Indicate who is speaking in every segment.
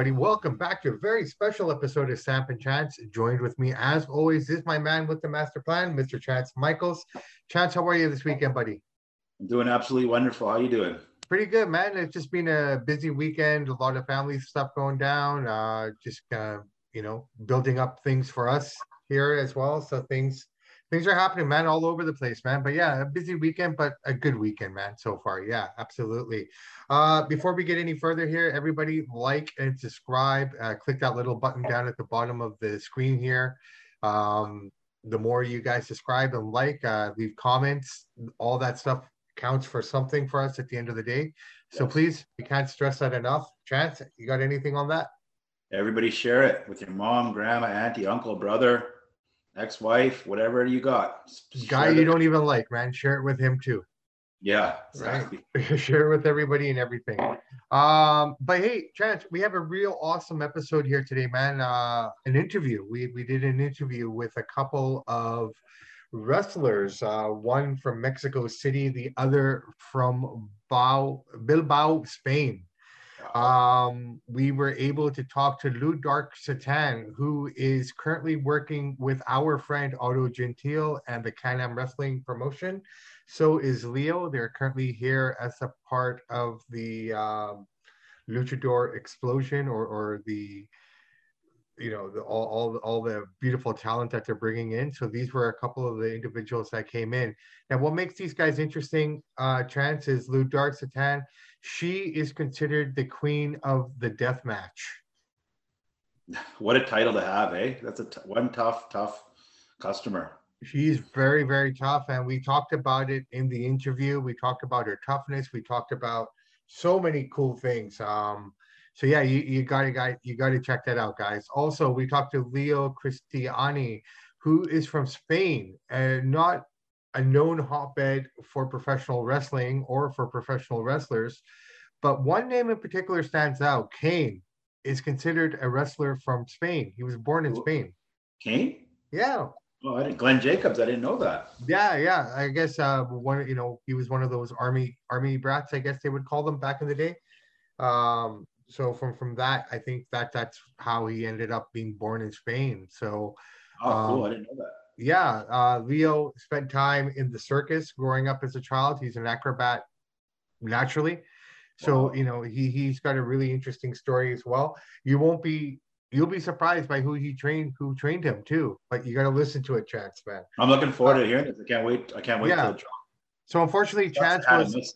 Speaker 1: everybody. Welcome back to a very special episode of Samp and Chance. Joined with me, as always, is my man with the master plan, Mr. Chance Michaels. Chance, how are you this weekend, buddy?
Speaker 2: I'm doing absolutely wonderful. How you doing?
Speaker 1: Pretty good, man. It's just been a busy weekend. A lot of family stuff going down. Uh, just uh, you know, building up things for us here as well. So things things are happening, man, all over the place, man. But yeah, a busy weekend, but a good weekend, man, so far. Yeah, absolutely. Uh, before we get any further here, everybody like and subscribe. Uh, click that little button down at the bottom of the screen here. Um, the more you guys subscribe and like, uh, leave comments, all that stuff counts for something for us at the end of the day. So please, we can't stress that enough. Chance, you got anything on that?
Speaker 2: Everybody share it with your mom, grandma, auntie, uncle, brother, ex-wife, whatever you got.
Speaker 1: Guy you don't even like, man. Share it with him too.
Speaker 2: Yeah, exactly.
Speaker 1: Right. Share it with everybody and everything. Um, but hey, Chance, we have a real awesome episode here today, man. Uh, an interview. We we did an interview with a couple of wrestlers. Uh, one from Mexico City, the other from Bao, Bilbao, Spain. Um, we were able to talk to Lou Dark Shaitan, who is currently working with our friend Otto Gentile and the Can-Am Wrestling promotion. So is Leo. They're currently here as a part of the um, Luchador explosion or, or the you know the, all, all all the beautiful talent that they're bringing in. So these were a couple of the individuals that came in. Now what makes these guys interesting uh chance is lou dark shaitan she is considered the queen of the death match.
Speaker 2: What a title to have eh? That's a t- one tough tough customer
Speaker 1: she's very very tough and we talked about it in the interview we talked about her toughness we talked about so many cool things um so yeah, you, you gotta got you gotta check that out, guys. Also, we talked to Leo Cristiani, who is from Spain and not a known hotbed for professional wrestling or for professional wrestlers. But one name in particular stands out. Kane is considered a wrestler from Spain. He was born in Spain.
Speaker 2: Kane?
Speaker 1: Yeah.
Speaker 2: Oh, I didn't. Glenn Jacobs. I didn't know that.
Speaker 1: Yeah, yeah. I guess uh, one. You know, he was one of those army army brats. I guess they would call them back in the day. Um, so from from that, I think that that's how he ended up being born in Spain. So,
Speaker 2: oh, cool! Um, I didn't know that.
Speaker 1: Yeah, uh, Leo spent time in the circus growing up as a child. He's an acrobat naturally, so you know he he's got a really interesting story as well. You won't be you'll be surprised by who he trained who trained him too. But you got to listen to it, Chance, man.
Speaker 2: I'm looking forward uh, to hearing this. I can't wait. I can't wait.
Speaker 1: Yeah. So unfortunately, Chance was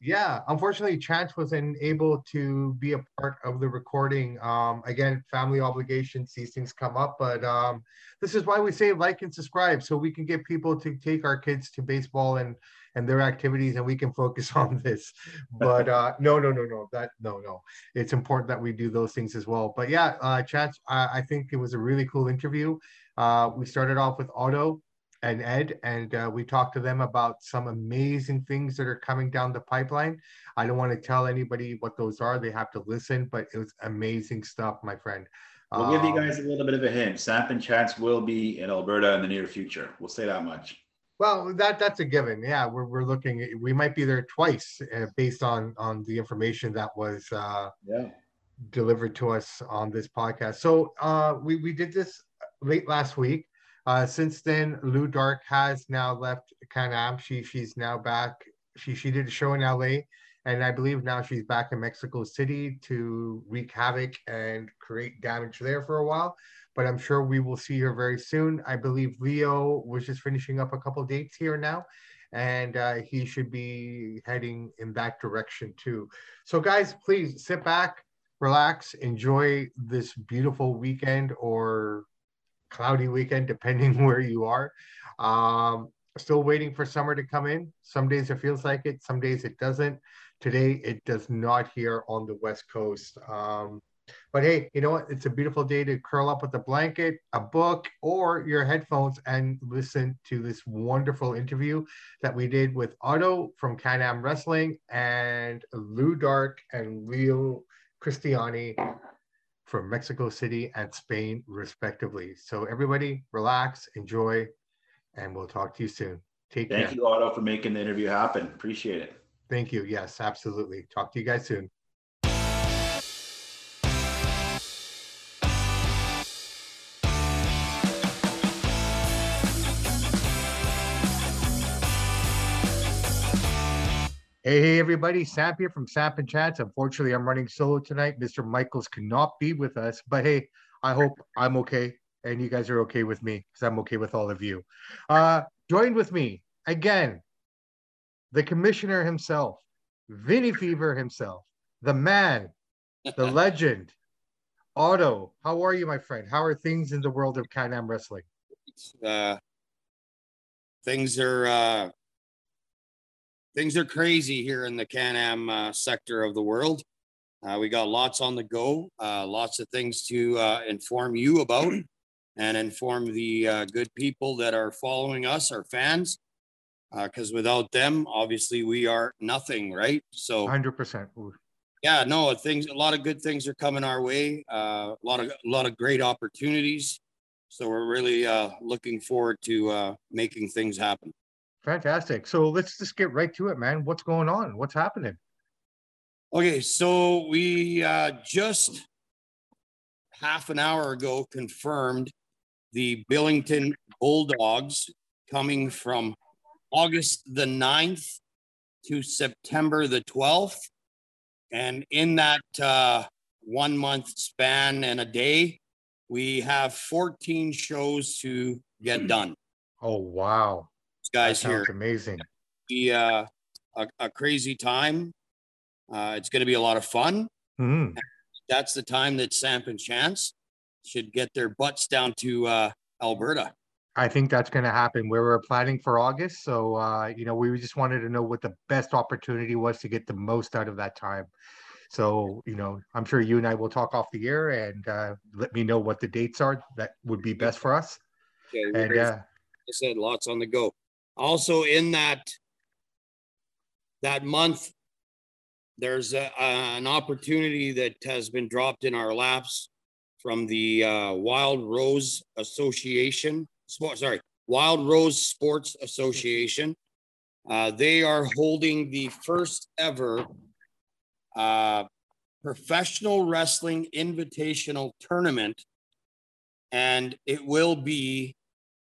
Speaker 1: yeah, unfortunately, Chance wasn't able to be a part of the recording. Um, again, family obligations, these things come up, but um, this is why we say like and subscribe so we can get people to take our kids to baseball and and their activities, and we can focus on this. But uh, no, no, no, no, that no, no. It's important that we do those things as well. But yeah, uh, Chance, I, I think it was a really cool interview. Uh, we started off with Otto and Ed, and uh, we talked to them about some amazing things that are coming down the pipeline. I don't want to tell anybody what those are; they have to listen. But it was amazing stuff, my friend.
Speaker 2: We'll um, give you um, guys a little bit of a hint. Samp and Chance will be in Alberta in the near future. We'll say that much.
Speaker 1: Well, that that's a given. Yeah, we're, we're looking. We might be there twice, uh, based on on the information that was uh,
Speaker 2: yeah
Speaker 1: delivered to us on this podcast. So uh, we we did this late last week. Uh, since then, Lou Dark has now left Can-Am. She she's now back. She she did a show in LA, and I believe now she's back in Mexico City to wreak havoc and create damage there for a while. But I'm sure we will see her very soon. I believe Leo was just finishing up a couple dates here now, and uh, he should be heading in that direction too. So, guys, please sit back, relax, enjoy this beautiful weekend or cloudy weekend, depending where you are. Um, still waiting for summer to come in. Some days it feels like it, some days it doesn't. Today it does not here on the West Coast. Um, but hey, you know what? It's a beautiful day to curl up with a blanket, a book, or your headphones and listen to this wonderful interview that we did with Otto from Can-Am Wrestling and Lou Dark and Leo Cristiani from Mexico City and Spain, respectively. So everybody relax, enjoy, and we'll talk to you soon.
Speaker 2: Take Thank care. Thank you, Otto, for making the interview happen. Appreciate it.
Speaker 1: Thank you. Yes, absolutely. Talk to you guys soon. Hey, everybody, Samp here from Samp and Chance. Unfortunately, I'm running solo tonight. Mr. Michaels cannot be with us, but hey, I hope I'm okay and you guys are okay with me because I'm okay with all of you. Uh, joined with me again the commissioner himself, Vinny Fever himself, the man, the legend, Otto. How are you, my friend? How are things in the world of Can-Am wrestling?
Speaker 3: Uh, things are uh, things are crazy here in the Can-Am uh, sector of the world. Uh, we got lots on the go, uh, lots of things to uh, inform you about and inform the uh, good people that are following us, our fans. Uh, because without them, obviously, we are nothing, right? So,
Speaker 1: 100%.
Speaker 3: yeah, no, things, a lot of good things are coming our way. Uh, a lot of, a lot of great opportunities. So we're really uh, looking forward to making things happen.
Speaker 1: Fantastic. So let's just get right to it, man. What's going on? What's happening?
Speaker 3: Okay, so we uh, just half an hour ago confirmed the Billington Bulldogs coming from August the 9th to September the 12th. And in that uh, one month span and a day, we have 14 shows to get done.
Speaker 1: Oh, wow
Speaker 3: guys here.
Speaker 1: Amazing.
Speaker 3: Be uh, a, a crazy time. Uh, it's going to be a lot of fun.
Speaker 1: Mm-hmm.
Speaker 3: That's the time that Samp and Chance should get their butts down to uh, Alberta.
Speaker 1: I think that's going to happen. We were planning for August, so uh, you know we just wanted to know what the best opportunity was to get the most out of that time. So you know, I'm sure you and I will talk off the air and uh, let me know what the dates are that would be best for us.
Speaker 3: Okay, and uh, I said lots on the go also in that that month there's a, an opportunity that has been dropped in our laps from the uh, wild rose association sorry wild rose sports association uh, they are holding the first ever uh, professional wrestling invitational tournament and it will be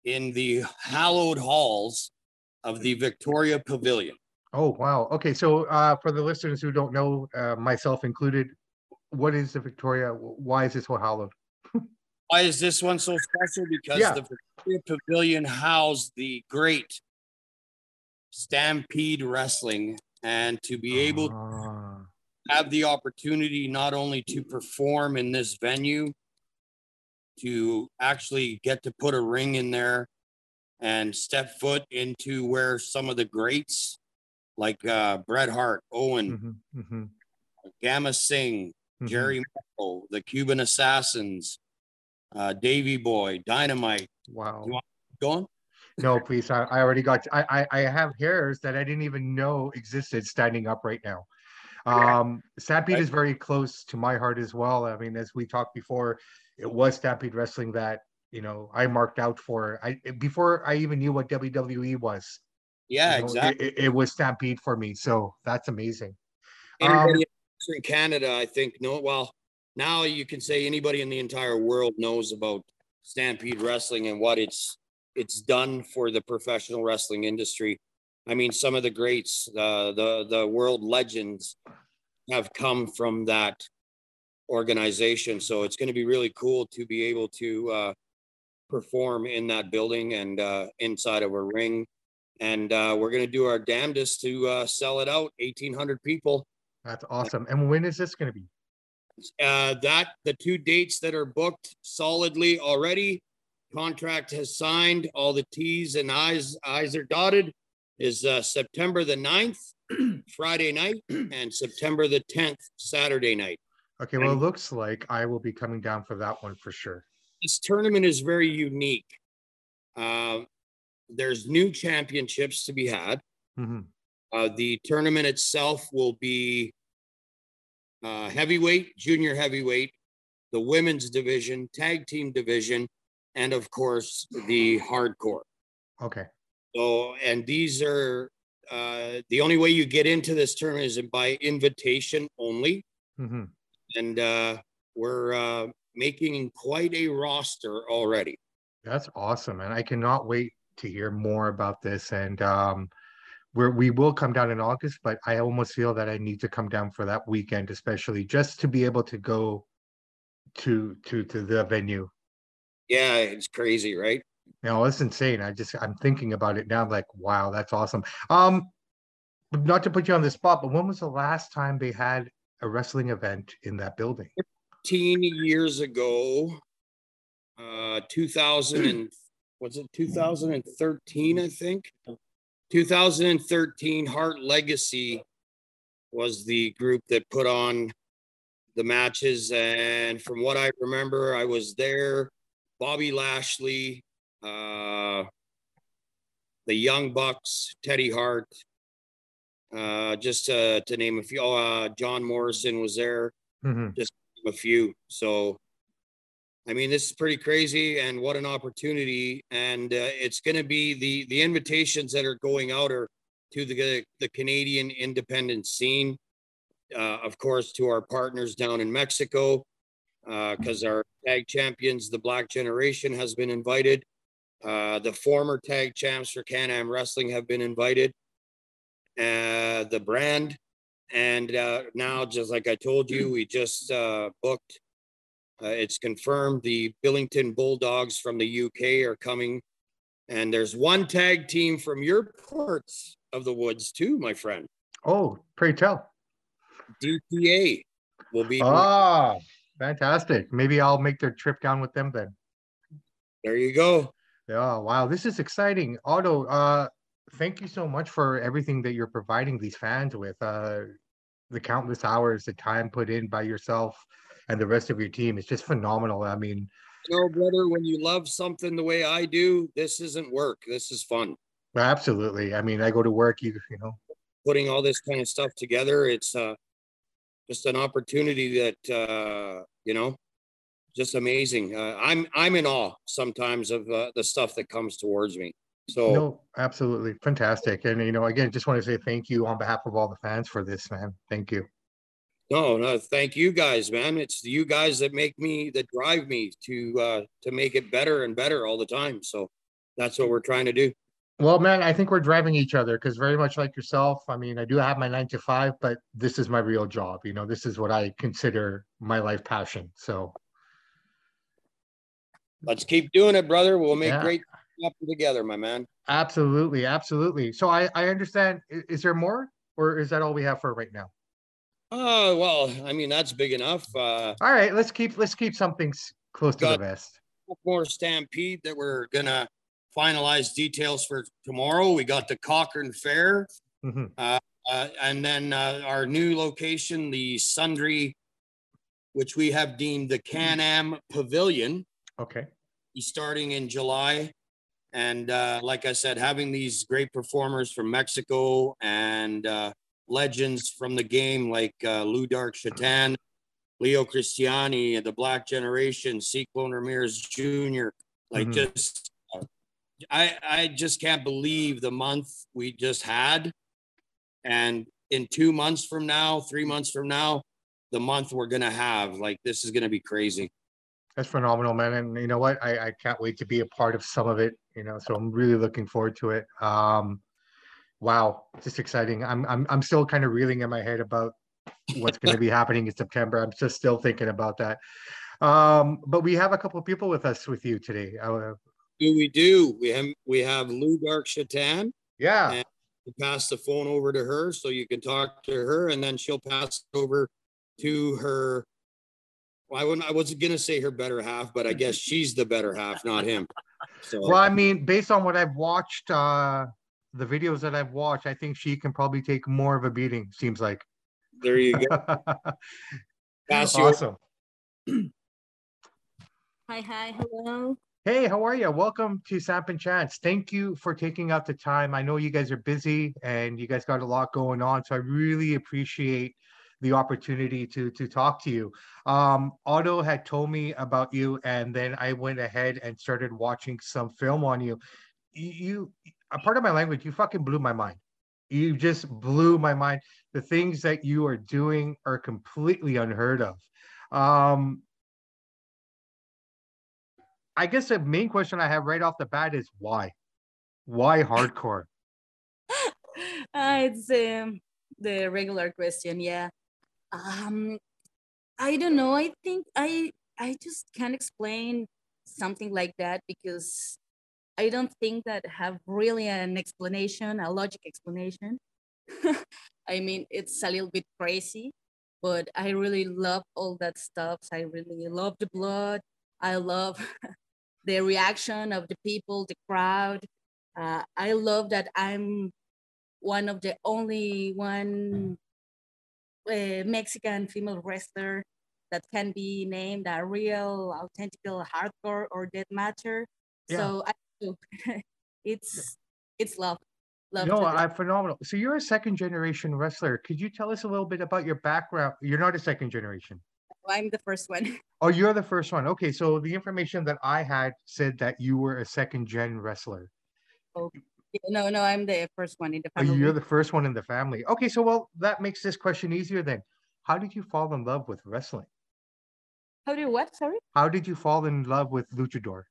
Speaker 3: in the hallowed halls of the Victoria Pavilion.
Speaker 1: Oh, wow. Okay. So, uh, for the listeners who don't know, uh, myself included, what is the Victoria? Why is this so hallowed?
Speaker 3: Why is this one so special? Because yeah. the Victoria Pavilion housed the great Stampede Wrestling, and to be able uh. to ah. have the opportunity not only to perform in this venue, to actually get to put a ring in there and step foot into where some of the greats like uh, Bret Hart, Owen, mm-hmm, mm-hmm. Gama Singh, mm-hmm. Jerry Morrow, the Cuban Assassins, uh, Davy Boy, Dynamite.
Speaker 1: Wow.
Speaker 3: You want going?
Speaker 1: No, please. I, I already got. I, I I have hairs that I didn't even know existed standing up right now. Um, Stampede right. is very close to my heart as well. I mean, as we talked before, it was Stampede Wrestling that you know I marked out for. I before I even knew what WWE was.
Speaker 3: Yeah,
Speaker 1: you know,
Speaker 3: exactly.
Speaker 1: It, it, was Stampede for me, so that's amazing.
Speaker 3: Anybody um, in Canada, I think, no. Well, now you can say anybody in the entire world knows about Stampede Wrestling and what it's it's done for the professional wrestling industry. I mean, some of the greats, uh, the the world legends, have come from that organization. So it's going to be really cool to be able to uh, perform in that building and uh, inside of a ring. And uh, we're going to do our damnedest to uh, sell it out. 1,800 people.
Speaker 1: That's awesome. And when is this going to be?
Speaker 3: Uh, that the two dates that are booked solidly already. Contract has signed. All the T's and I's I's are dotted. Is uh, September the 9th, Friday night, and September the 10th, Saturday night.
Speaker 1: Okay, well, it looks like I will be coming down for that one for sure.
Speaker 3: This tournament is very unique. Uh, there's new championships to be had.
Speaker 1: Mm-hmm.
Speaker 3: Uh, the tournament itself will be uh, heavyweight, junior heavyweight, the women's division, tag team division, and of course the hardcore.
Speaker 1: Okay.
Speaker 3: So, and these are uh, the only way you get into this tournament is by invitation only.
Speaker 1: Mm-hmm
Speaker 3: and uh, we're uh, making quite a roster already.
Speaker 1: That's awesome, and I cannot wait to hear more about this. And um, where we will come down in August, but I almost feel that I need to come down for that weekend, especially just to be able to go to to to the venue.
Speaker 3: Yeah, it's crazy, right?
Speaker 1: You know, it's insane. I just I'm thinking about it now. I'm like, wow, that's awesome. Um, not to put you on the spot, but when was the last time they had a wrestling event in that building?
Speaker 3: 15 years ago, uh, 2000 and was it 2013? I think 2013. Heart Legacy was the group that put on the matches, and from what I remember, I was there. Bobby Lashley, uh, the Young Bucks, Teddy Hart, uh, just uh, to name a few. Oh, uh, John Morrison was there,
Speaker 1: Mhm.
Speaker 3: just a few. So, I mean, this is pretty crazy, and what an opportunity! And uh, it's going to be the the invitations that are going out are to the the Canadian independent scene, uh, of course, to our partners down in Mexico, because our tag champions, the Black Generation, has been invited. Uh, the former tag champs for Can Am Wrestling have been invited uh, the brand. And uh, now, just like I told you, we just uh, booked. Uh, it's confirmed the Billington Bulldogs from the UK are coming, and there's one tag team from your parts of the woods too, my friend.
Speaker 1: Oh, pray tell.
Speaker 3: DPA will be.
Speaker 1: Ah, fantastic. Maybe I'll make their trip down with them then.
Speaker 3: There you go.
Speaker 1: Yeah, wow, this is exciting. Otto, uh, thank you so much for everything that you're providing these fans with. Uh, the countless hours, the time put in by yourself and the rest of your team. It's just phenomenal. I mean,
Speaker 3: no, brother, when you love something the way I do, this isn't work. This is fun.
Speaker 1: absolutely. I mean, I go to work, you, you know,
Speaker 3: putting all this kind of stuff together. It's uh, just an opportunity that uh, you know, just amazing. Uh, I'm I'm in awe sometimes of uh, the stuff that comes towards me. So
Speaker 1: no, absolutely fantastic. And, you know, again, just want to say thank you on behalf of all the fans for this, man. Thank you.
Speaker 3: No, no, thank you guys, man. It's you guys that make me that drive me to uh, to make it better and better all the time. So that's what we're trying to do.
Speaker 1: Well, man, I think we're driving each other because very much like yourself, I mean, I do have my nine to five, but this is my real job. You know, this is what I consider my life passion. So,
Speaker 3: Let's keep doing it, brother. We'll make
Speaker 1: Yeah.
Speaker 3: great together, my man.
Speaker 1: absolutely, absolutely. So, I I understand. Is there more, or is that all we have for right now?
Speaker 3: Oh well, I mean that's big enough. Uh,
Speaker 1: All right, let's keep let's keep something close to the vest.
Speaker 3: more Stampede that we're gonna finalize details for tomorrow. We got the Cochrane Fair,
Speaker 1: Mhm.
Speaker 3: uh, and then uh, our new location, the Sundry, which we have deemed the Can-Am Pavilion,
Speaker 1: Okay.
Speaker 3: starting in July. And uh, like I said, having these great performers from Mexico and uh, legends from the game like uh, Lou Dark Shaitan, Leo Cristiani, the Black Generation, Cyclone Ramirez Jr. Like
Speaker 1: Mhm.
Speaker 3: just, uh, I I just can't believe the month we just had, and in two months from now, three months from now, the month we're gonna have like this is gonna be crazy.
Speaker 1: That's phenomenal, man. And you know what? I, I can't wait to be a part of some of it, you know, so I'm really looking forward to it. Um, wow, just exciting. I'm, I'm, I'm still kind of reeling in my head about what's going to be happening in September. I'm just still thinking about that. Um, but we have a couple of people with us with you today. Uh,
Speaker 3: Do we do? We have we have Lou Dark Shaitan.
Speaker 1: yeah.
Speaker 3: And- Pass the phone over to her so you can talk to her, and then she'll pass it over to her. Well, I wouldn't. I wasn't gonna say her better half, but I guess she's the better half, not him. So
Speaker 1: Well, I mean, based on what I've watched, uh, the videos that I've watched, I think she can probably take more of a beating, seems like.
Speaker 3: there you go. Pass you
Speaker 1: awesome.
Speaker 4: Hi, hi, hello.
Speaker 1: Hey, how are you? Welcome to Samp and Chance. Thank you for taking out the time. I know you guys are busy and you guys got a lot going on, so I really appreciate the opportunity to to talk to you. Um, Otto had told me about you, and then I went ahead and started watching some film on you. You, you a part of my language, you fucking blew my mind. You just blew my mind. The things that you are doing are completely unheard of. Um, I guess the main question I have right off the bat is why? Why hardcore?
Speaker 4: Uh, it's um, the regular question, yeah. Um, I don't know. I think I I just can't explain something like that because I don't think that have really an explanation, a logic explanation. I mean, it's a little bit crazy, but I really love all that stuff. I really love the blood. I love the reaction of the people, the crowd. Uh, I love that I'm one of the only one uh, Mexican female wrestler that can be named a real, authentic hardcore or death matcher. Yeah. So I, it's it's love.
Speaker 1: Love no, I'm phenomenal. So you're a second generation wrestler. Could you tell us a little bit about your background? You're not a second generation.
Speaker 4: I'm the first one.
Speaker 1: Oh, you're the first one. Okay, so the information that I had said that you were a second gen wrestler.
Speaker 4: Oh, no, no, I'm the first one in the
Speaker 1: family. Oh, you're the first one in the family. Okay, so well, that makes this question easier then. How did you fall in love with wrestling?
Speaker 4: How do you what? Sorry.
Speaker 1: How did you fall in love with luchador?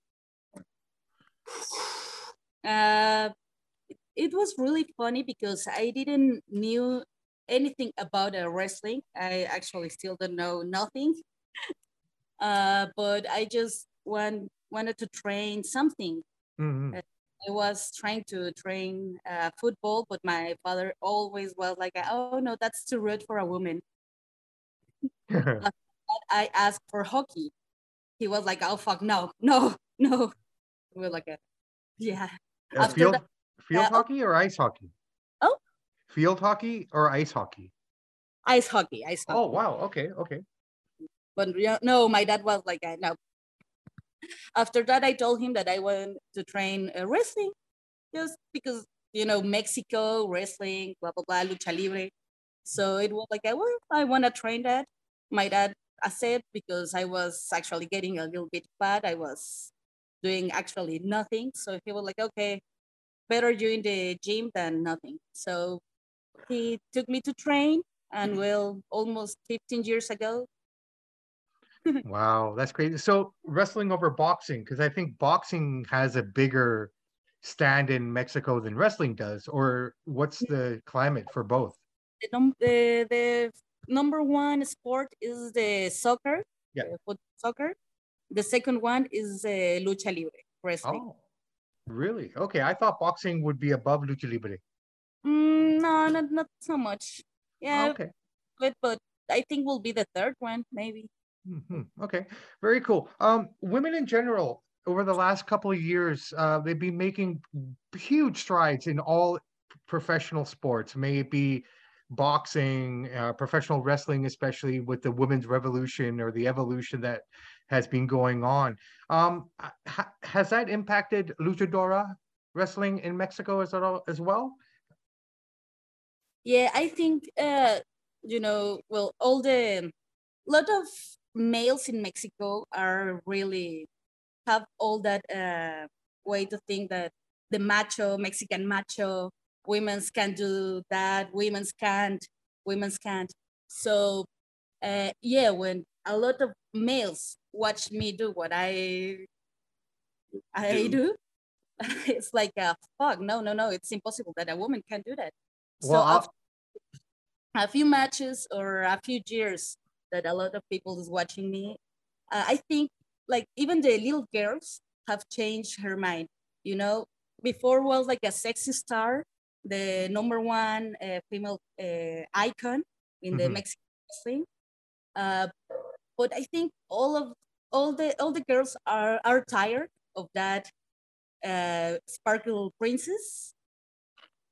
Speaker 4: Uh, it was really funny because I didn't knew anything about uh, wrestling. I actually still don't know nothing. Uh, but I just want, wanted to train something. Mm-hmm. Uh, I was trying to train uh, football, but my father always was like, "Oh no, that's too rude for a woman." I asked for hockey. He was like, "Oh fuck, no, no, no." We were like, a, "Yeah."
Speaker 1: Uh, field that, field uh, hockey or ice hockey?
Speaker 4: Oh.
Speaker 1: Field hockey or ice hockey?
Speaker 4: Ice hockey. Ice hockey.
Speaker 1: Oh wow. Okay. Okay.
Speaker 4: But no, my dad was like, "No." After that, I told him that I want to train uh, wrestling, just because you know Mexico wrestling, blah blah blah, lucha libre. So it was like, well, I want to train that. My dad I said because I was actually getting a little bit fat. I was doing actually nothing. So he was like, okay, better you in the gym than nothing. So he took me to train and well, almost 15 years ago.
Speaker 1: wow, that's crazy. So wrestling over boxing, because I think boxing has a bigger stand in Mexico than wrestling does, or what's the climate for both?
Speaker 4: The, the, the number one sport is the soccer,
Speaker 1: yeah.
Speaker 4: Uh, soccer. The second one is uh, lucha libre, wrestling. Oh,
Speaker 1: really? Okay, I thought boxing would be above lucha libre.
Speaker 4: Mm, no, not, not so much. Yeah, okay. But, but I think will be the third one, maybe.
Speaker 1: Mm-hmm. Okay, very cool. Um, women in general, over the last couple of years, uh, they've been making huge strides in all professional sports. May it be boxing, uh, professional wrestling, especially with the women's revolution or the evolution that has been going on. Um, ha- has that impacted luchadora wrestling in Mexico as, as well?
Speaker 4: Yeah, I think, uh, you know, well, all the, lot of males in Mexico are really have all that uh, way to think that the macho, Mexican macho women's can do that, women's can't, women's can't. So uh, yeah, when a lot of males watch me do what I I do, it's like a fuck. No, no, no. It's impossible that a woman can do that. Well, so after a few matches or a few years that a lot of people is watching me, uh, I think like even the little girls have changed her mind. You know, before was like a sexy star the number one uh, female uh, icon in mm-hmm. the Mexican wrestling. Uh, but I think all of all the all the girls are are tired of that uh, sparkle princess,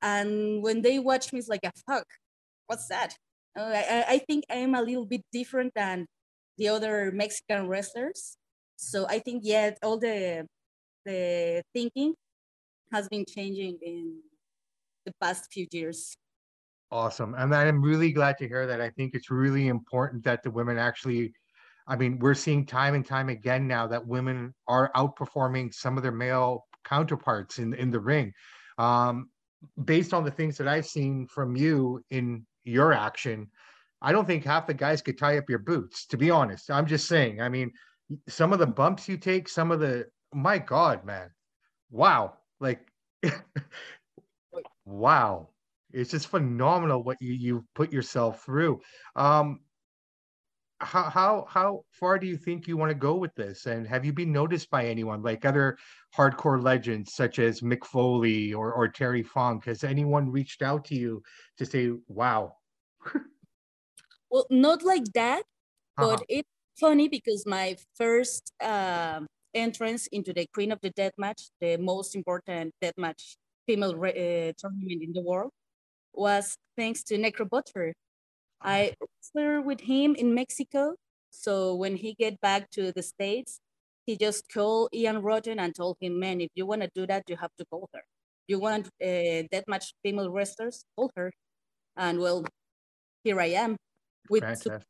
Speaker 4: and when they watch me, it's like a fuck. What's that? Uh, I, I think I'm a little bit different than the other Mexican wrestlers. So I think yeah, all the the thinking has been changing in the past few years.
Speaker 1: Awesome. And I'm really glad to hear that. I think it's really important that the women actually, I mean, we're seeing time and time again now that women are outperforming some of their male counterparts in, in the ring. Um, based on the things that I've seen from you in your action, I don't think half the guys could tie up your boots, to be honest. I'm just saying. I mean, some of the bumps you take, some of the, my God, man. Wow. Like, Wow. it's just phenomenal what you you put yourself through. Um, how how how far do you think you want to go with this? And have you been noticed by anyone like other hardcore legends such as Mick Foley or or Terry Funk? Has anyone reached out to you to say, "Wow"?
Speaker 4: well, not like that, uh-huh. but it's funny because my first uh, entrance into the Queen of the Death match, the most important death match female uh, tournament in the world, was thanks to Necrobutcher. I wrestled with him in Mexico. So when he get back to the States, he just called Ian Rotten and told him, man, if you want to do that, you have to call her. You want uh, that much female wrestlers, call her. And well, here I am with the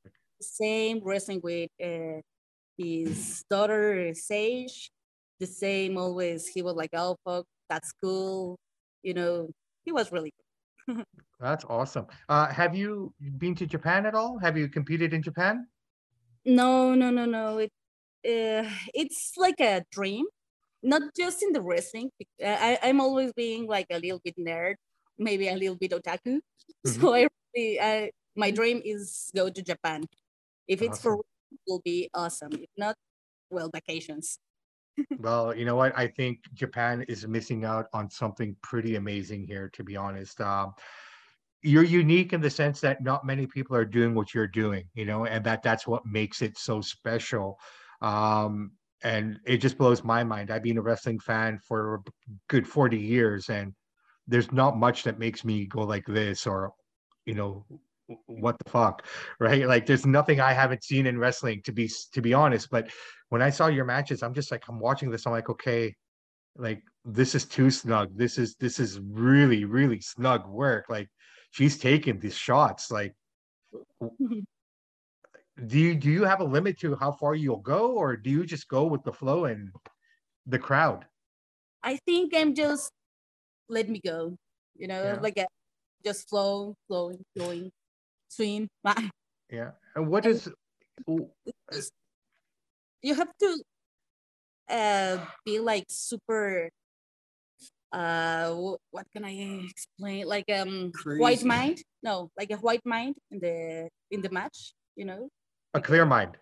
Speaker 4: same wrestling with uh, his daughter, Sage. The same always, he was like, oh, fuck, that's cool. You know, he was really
Speaker 1: good. That's awesome. Uh, have you been to Japan at all? Have you competed in Japan?
Speaker 4: No, no, no, no. It, uh, it's like a dream, not just in the wrestling. I, I'm always being like a little bit nerd, maybe a little bit otaku. Mm-hmm. So I really, I, my dream is go to Japan. If it's awesome. for, it will be awesome. If not, well, vacations.
Speaker 1: Well, you know what? I think Japan is missing out on something pretty amazing here, to be honest. Um, you're unique in the sense that not many people are doing what you're doing, you know, and that that's what makes it so special. Um, and it just blows my mind. I've been a wrestling fan for a good 40 years, and there's not much that makes me go like this or, you know, what the fuck, right? Like there's nothing I haven't seen in wrestling to be to be honest. But when I saw your matches, I'm just like, I'm watching this, I'm like, okay, like this is too snug. This is this is really, really snug work. Like she's taking these shots. Like, do you do you have a limit to how far you'll go, or do you just go with the flow and the crowd?
Speaker 4: I think I'm just let me go. You know, yeah. like a, just flow, flowing, flowing, swim.
Speaker 1: yeah. And what is?
Speaker 4: You have to uh, be like super uh what can i explain like um Crazy. white mind no like a white mind in the in the match you know
Speaker 1: a clear mind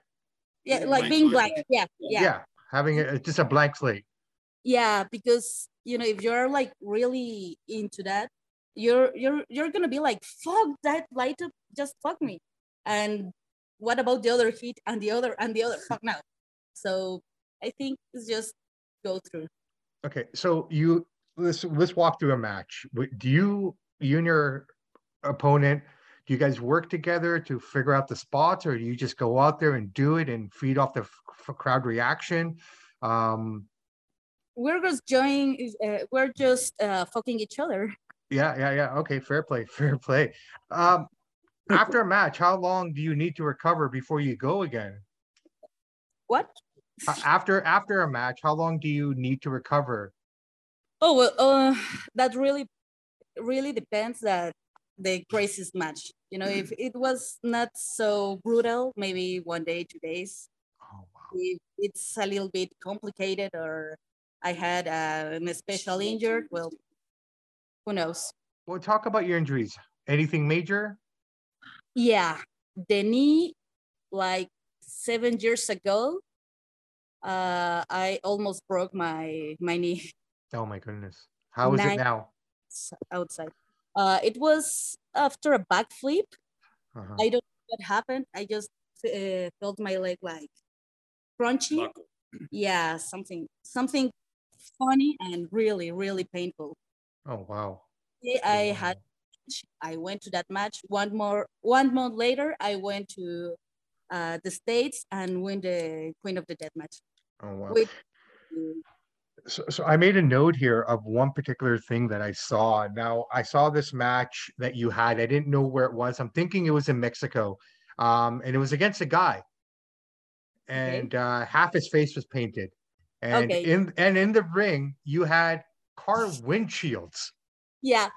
Speaker 4: yeah like blank being blank yeah, yeah
Speaker 1: yeah having a, just a blank slate
Speaker 4: yeah because you know if you're like really into that you're you're you're gonna be like fuck that light up just fuck me and what about the other heat and the other and the other fuck now so i think it's just go through
Speaker 1: okay so you let's let's walk through a match. Do you you and your opponent do you guys work together to figure out the spots, or do you just go out there and do it and feed off the f- crowd reaction? Um,
Speaker 4: we're just joining. Uh, we're just uh, fucking each other.
Speaker 1: Yeah, yeah, yeah. Okay, fair play, fair play. Um, after a match, how long do you need to recover before you go again?
Speaker 4: What?
Speaker 1: After after a match, how long do you need to recover
Speaker 4: Oh well, uh, that really, really depends that the craziest match. You know, if it was not so brutal, maybe one day, two days. Oh, wow. If it's a little bit complicated, or I had uh, an special injured, well, who knows?
Speaker 1: Well, talk about your injuries. Anything major?
Speaker 4: Yeah, the knee, like seven years ago, uh, I almost broke my my knee.
Speaker 1: Oh my goodness. How is it now?
Speaker 4: Outside. Uh, it was after a backflip. Uh-huh. I don't know what happened. I just uh, felt my leg like crunchy. Buckle. Yeah, something something funny and really really painful.
Speaker 1: Oh wow.
Speaker 4: I had I went to that match. One more one month later, I went to uh, the states and win the Queen of the Death match.
Speaker 1: Oh wow. With, so, so I made a note here of one particular thing that I saw. Now I saw this match that you had. I didn't know where it was. I'm thinking it was in Mexico, um, and it was against a guy, and okay. uh, half his face was painted, and okay. in and in the ring you had car windshields.
Speaker 4: Yeah,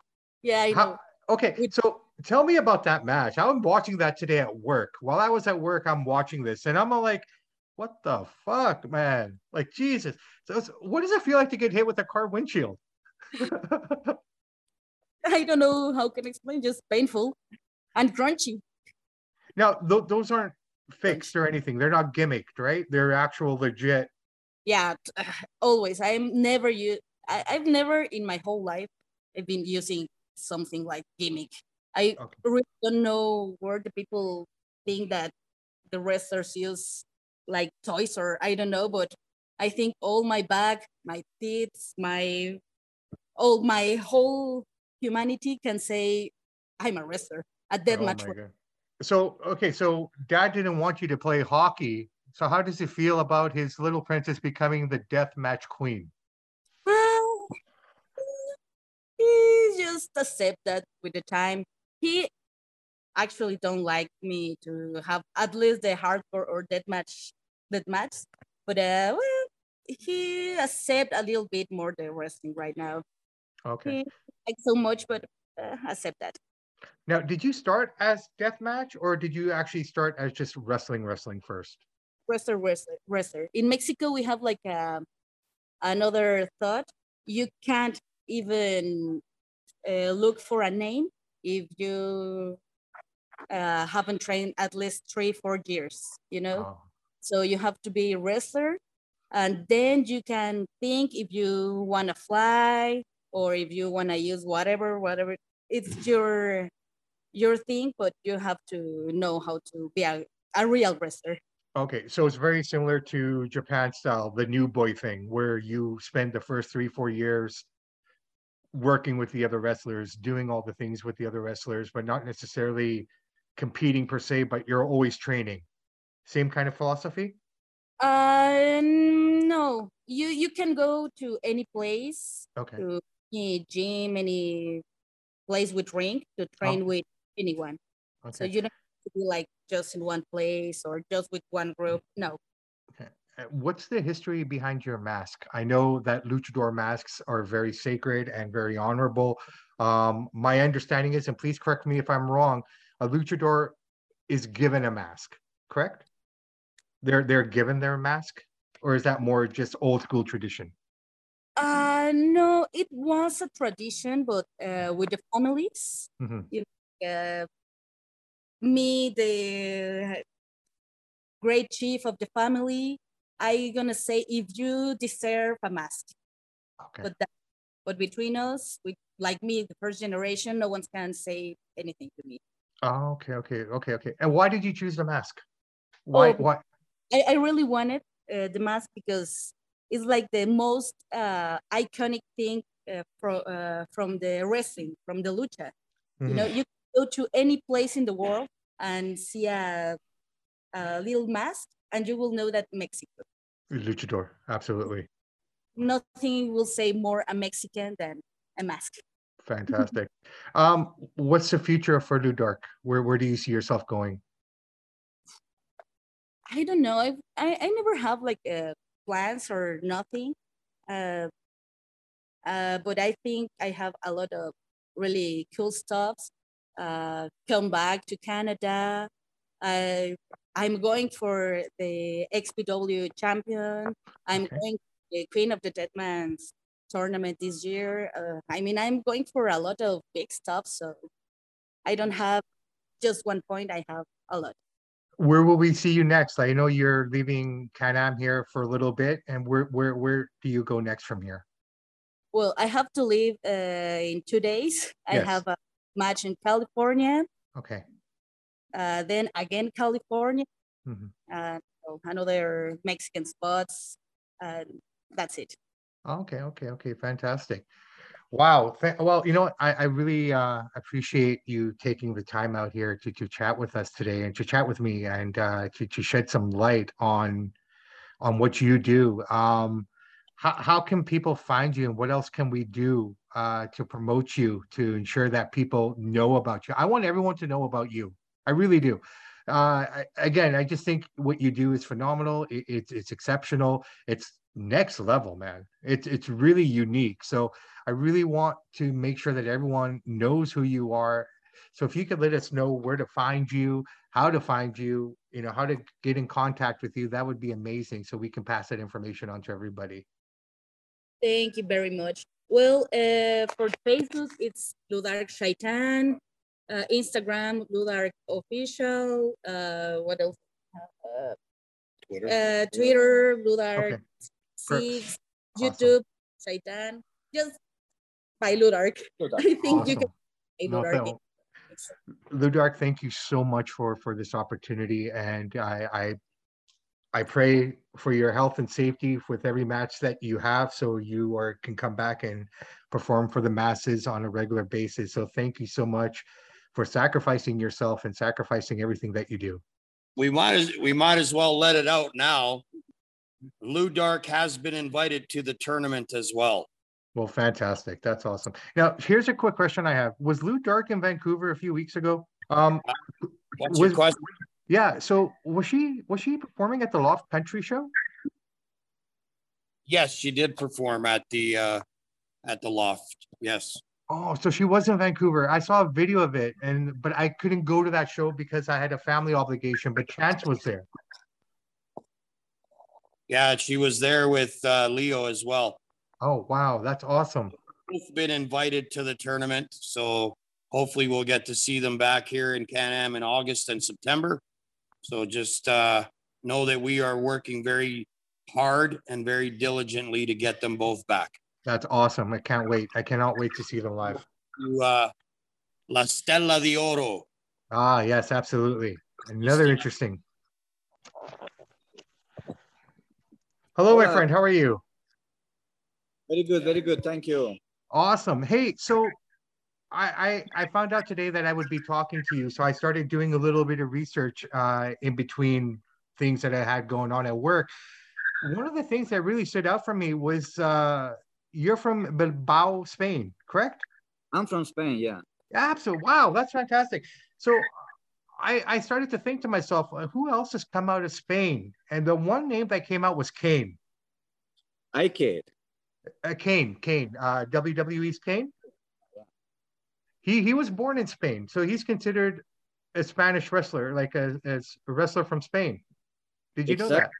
Speaker 4: yeah. I How,
Speaker 1: okay, so tell me about that match. I'm watching that today at work. While I was at work, I'm watching this, and I'm like, what the fuck, man? Like Jesus. So what does it feel like to get hit with a car windshield?
Speaker 4: I don't know how can I explain, just painful and crunchy.
Speaker 1: Now, th- those aren't fixed or anything. They're not gimmicked, right? They're actual legit.
Speaker 4: Yeah, always. I'm never you. I've never in my whole life I've been using something like gimmick. I okay. really don't know where the people think that the wrestlers use like toys or I don't know, but I think all my back, my teeth, my all my whole humanity can say I'm a wrestler at that oh much.
Speaker 1: So okay, so dad didn't want you to play hockey. So how does he feel about his little princess becoming the death match queen?
Speaker 4: Well, he just accept that with the time. He actually don't like me to have at least the hardcore or death match that match. But uh well he accept a little bit more the wrestling right now.
Speaker 1: Okay. He
Speaker 4: like so much, but uh, accept that.
Speaker 1: Now, did you start as deathmatch or did you actually start as just wrestling, wrestling first?
Speaker 4: Wrestler, wrestler, wrestler. In Mexico, we have like a, um, another thought. You can't even uh, look for a name if you uh, haven't trained at least three, four years, you know? Oh. So you have to be a wrestler and then you can think if you want to fly or if you want to use whatever, whatever. It's your your thing, but you have to know how to be a, a real wrestler.
Speaker 1: Okay, so it's very similar to Japan style, the new boy thing, where you spend the first three, four years working with the other wrestlers, doing all the things with the other wrestlers, but not necessarily competing per se, but you're always training. Same kind of philosophy?
Speaker 4: Uh, no. You you can go to any place.
Speaker 1: Okay.
Speaker 4: To any gym, any place with ring to train oh. with anyone. Okay. So you don't have to be like just in one place or just with one group. No.
Speaker 1: Okay. Uh, what's the history behind your mask? I know that luchador masks are very sacred and very honorable. Um, my understanding is, and please correct me if I'm wrong, a luchador is given a mask, correct? They're they're given their mask, or is that more just old school tradition?
Speaker 4: Uh, no, it was a tradition, but uh, with the families, mm-hmm. you know, uh, me, the great chief of the family, I gonna say if you deserve a mask. Okay. But that, but between us, with like me, the first generation, no one can say anything to me.
Speaker 1: Oh, okay, okay, okay, okay. And why did you choose the mask? Why? Oh, why?
Speaker 4: I, I really wanted uh, the mask because it's like the most uh, iconic thing uh, from uh, from the wrestling, from the lucha. Mm-hmm. You know, you go to any place in the world and see a, a little mask, and you will know that Mexico.
Speaker 1: Luchador, absolutely.
Speaker 4: Nothing will say more a Mexican than a mask.
Speaker 1: Fantastic. um, what's the future for Lou Dark? Where where do you see yourself going?
Speaker 4: I don't know. I I, I never have like uh, plans or nothing. Uh, uh, but I think I have a lot of really cool stuff. Uh, come back to Canada. I I'm going for the XPW champion. I'm okay. going the Queen of the Deadman's tournament this year. Uh, I mean, I'm going for a lot of big stuff. So I don't have just one point. I have a lot
Speaker 1: where will we see you next? I know you're leaving Can-Am here for a little bit, and where where where do you go next from here?
Speaker 4: Well, I have to leave uh, in two days. Yes. I have a match in California.
Speaker 1: Okay.
Speaker 4: Uh, then again California. Mm-hmm. Uh, so another Mexican spots. Uh, that's it.
Speaker 1: Okay, okay, okay, fantastic. Wow. Well, you know, I, I really uh, appreciate you taking the time out here to, to chat with us today and to chat with me and uh, to, to shed some light on on what you do. Um, how, how can people find you and what else can we do uh, to promote you to ensure that people know about you? I want everyone to know about you. I really do. Uh, I, again, I just think what you do is phenomenal. It, it's exceptional. It's next level, man. It's it's really unique. So I really want to make sure that everyone knows who you are. So if you could let us know where to find you, how to find you, you know, how to get in contact with you, that would be amazing. So we can pass that information on to everybody.
Speaker 4: Thank you very much. Well, uh, for Facebook, it's Ludark Shaitan. Uh, Instagram, Ludark Official. Uh, what else? Uh,
Speaker 3: Twitter.
Speaker 4: uh, Twitter, Ludark
Speaker 1: Okay.
Speaker 4: Six,
Speaker 1: Awesome.
Speaker 4: YouTube, Shaitan. Just by Ludark. I think you can.
Speaker 1: Awesome.
Speaker 4: say
Speaker 1: No,
Speaker 4: Ludark.
Speaker 1: thank- Ludark, thank you so much for for this opportunity, and I I I pray for your health and safety with every match that you have, so you are can come back and perform for the masses on a regular basis. So thank you so much for sacrificing yourself and sacrificing everything that you do.
Speaker 3: we might as we might as well let it out now. Ludark has been invited to the tournament as well.
Speaker 1: Well, fantastic. That's awesome. Now, here's a quick question I have. Was Ludark in Vancouver a few weeks ago? Um,
Speaker 3: What's
Speaker 1: Was-
Speaker 3: your question?
Speaker 1: yeah. So was she was she performing at the Loft Country Show?
Speaker 3: Yes, she did perform at the uh at the loft. Yes.
Speaker 1: Oh, so she was in Vancouver. I saw a video of it, and but I couldn't go to that show because I had a family obligation. But Chance was there.
Speaker 3: Yeah, she was there with uh, Leo as well.
Speaker 1: Oh, wow, that's awesome.
Speaker 3: Both been invited to the tournament, so hopefully we'll get to see them back here in Can-Am in August and September. So just uh, know that we are working very hard and very diligently to get them both back.
Speaker 1: That's awesome. I can't wait. I cannot wait to see them live.
Speaker 3: To uh, La Stella di Oro.
Speaker 1: Ah, yes, absolutely. Another interesting. Hello, my friend. How are you?
Speaker 5: Very good, very good. Thank you.
Speaker 1: Awesome. Hey, so I, I I found out today that I would be talking to you, so I started doing a little bit of research uh, in between things that I had going on at work. One of the things that really stood out for me was uh, you're from Bilbao, Spain, correct?
Speaker 5: I'm from Spain, yeah.
Speaker 1: Absolutely. Wow, that's fantastic. So I I started to think to myself, uh, who else has come out of Spain? And the one name that came out was Kane.
Speaker 5: I kid.
Speaker 1: Uh, Kane, Kane, uh, WWE's Kane. He he was born in Spain, so he's considered a Spanish wrestler, like a, as a wrestler from Spain. Did you know that?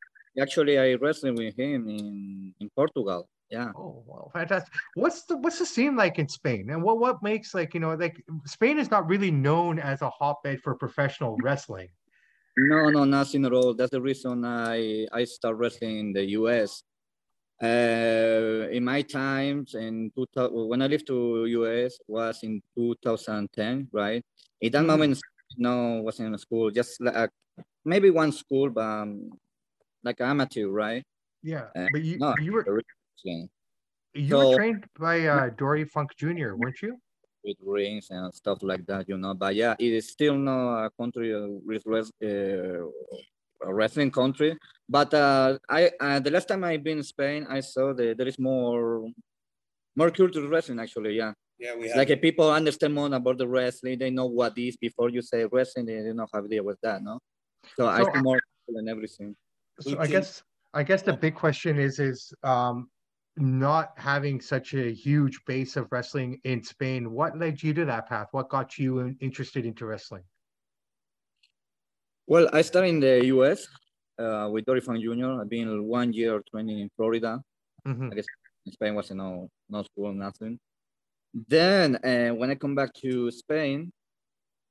Speaker 5: Actually, I wrestled with him in, in Portugal. Yeah.
Speaker 1: Oh, well, fantastic. What's the what's the scene like in Spain? And what what makes like you know like Spain is not really known as a hotbed for professional wrestling.
Speaker 5: No, no, nothing at all. That's the reason I I start wrestling in the US. Uh, in my times, in 2000, when I lived to US was in 2010, right? In that
Speaker 1: Mhm.
Speaker 5: moment, no, wasn't in a school, just like maybe one school, but um, like amateur, right?
Speaker 1: Yeah,
Speaker 5: Uh,
Speaker 1: but you
Speaker 5: no,
Speaker 1: you were
Speaker 5: Wrestling
Speaker 1: you were trained by uh, Dory Funk Jr., weren't you?
Speaker 5: with rings and stuff like that, you know. But yeah, it is still not a country uh, with uh, wrestling country. But uh, I uh, the last time I've been in Spain, I saw that there is more more culture wrestling actually. Yeah,
Speaker 3: Yeah, we have.
Speaker 5: like uh, people understand more about the wrestling. They know what is before you say wrestling. They don't have idea with that. No, so, I
Speaker 1: So,
Speaker 5: see more people and everything.
Speaker 1: So I guess I guess the big question is is um, not having such a huge base of wrestling in Spain. What led you to that path? What got you interested into wrestling?
Speaker 5: Well, I started in the U.S. Uh, with Dory Funk Jr. I've been one year training in Florida.
Speaker 1: Mhm.
Speaker 5: in Spain was no no school, nothing. Then uh, when I come back to Spain,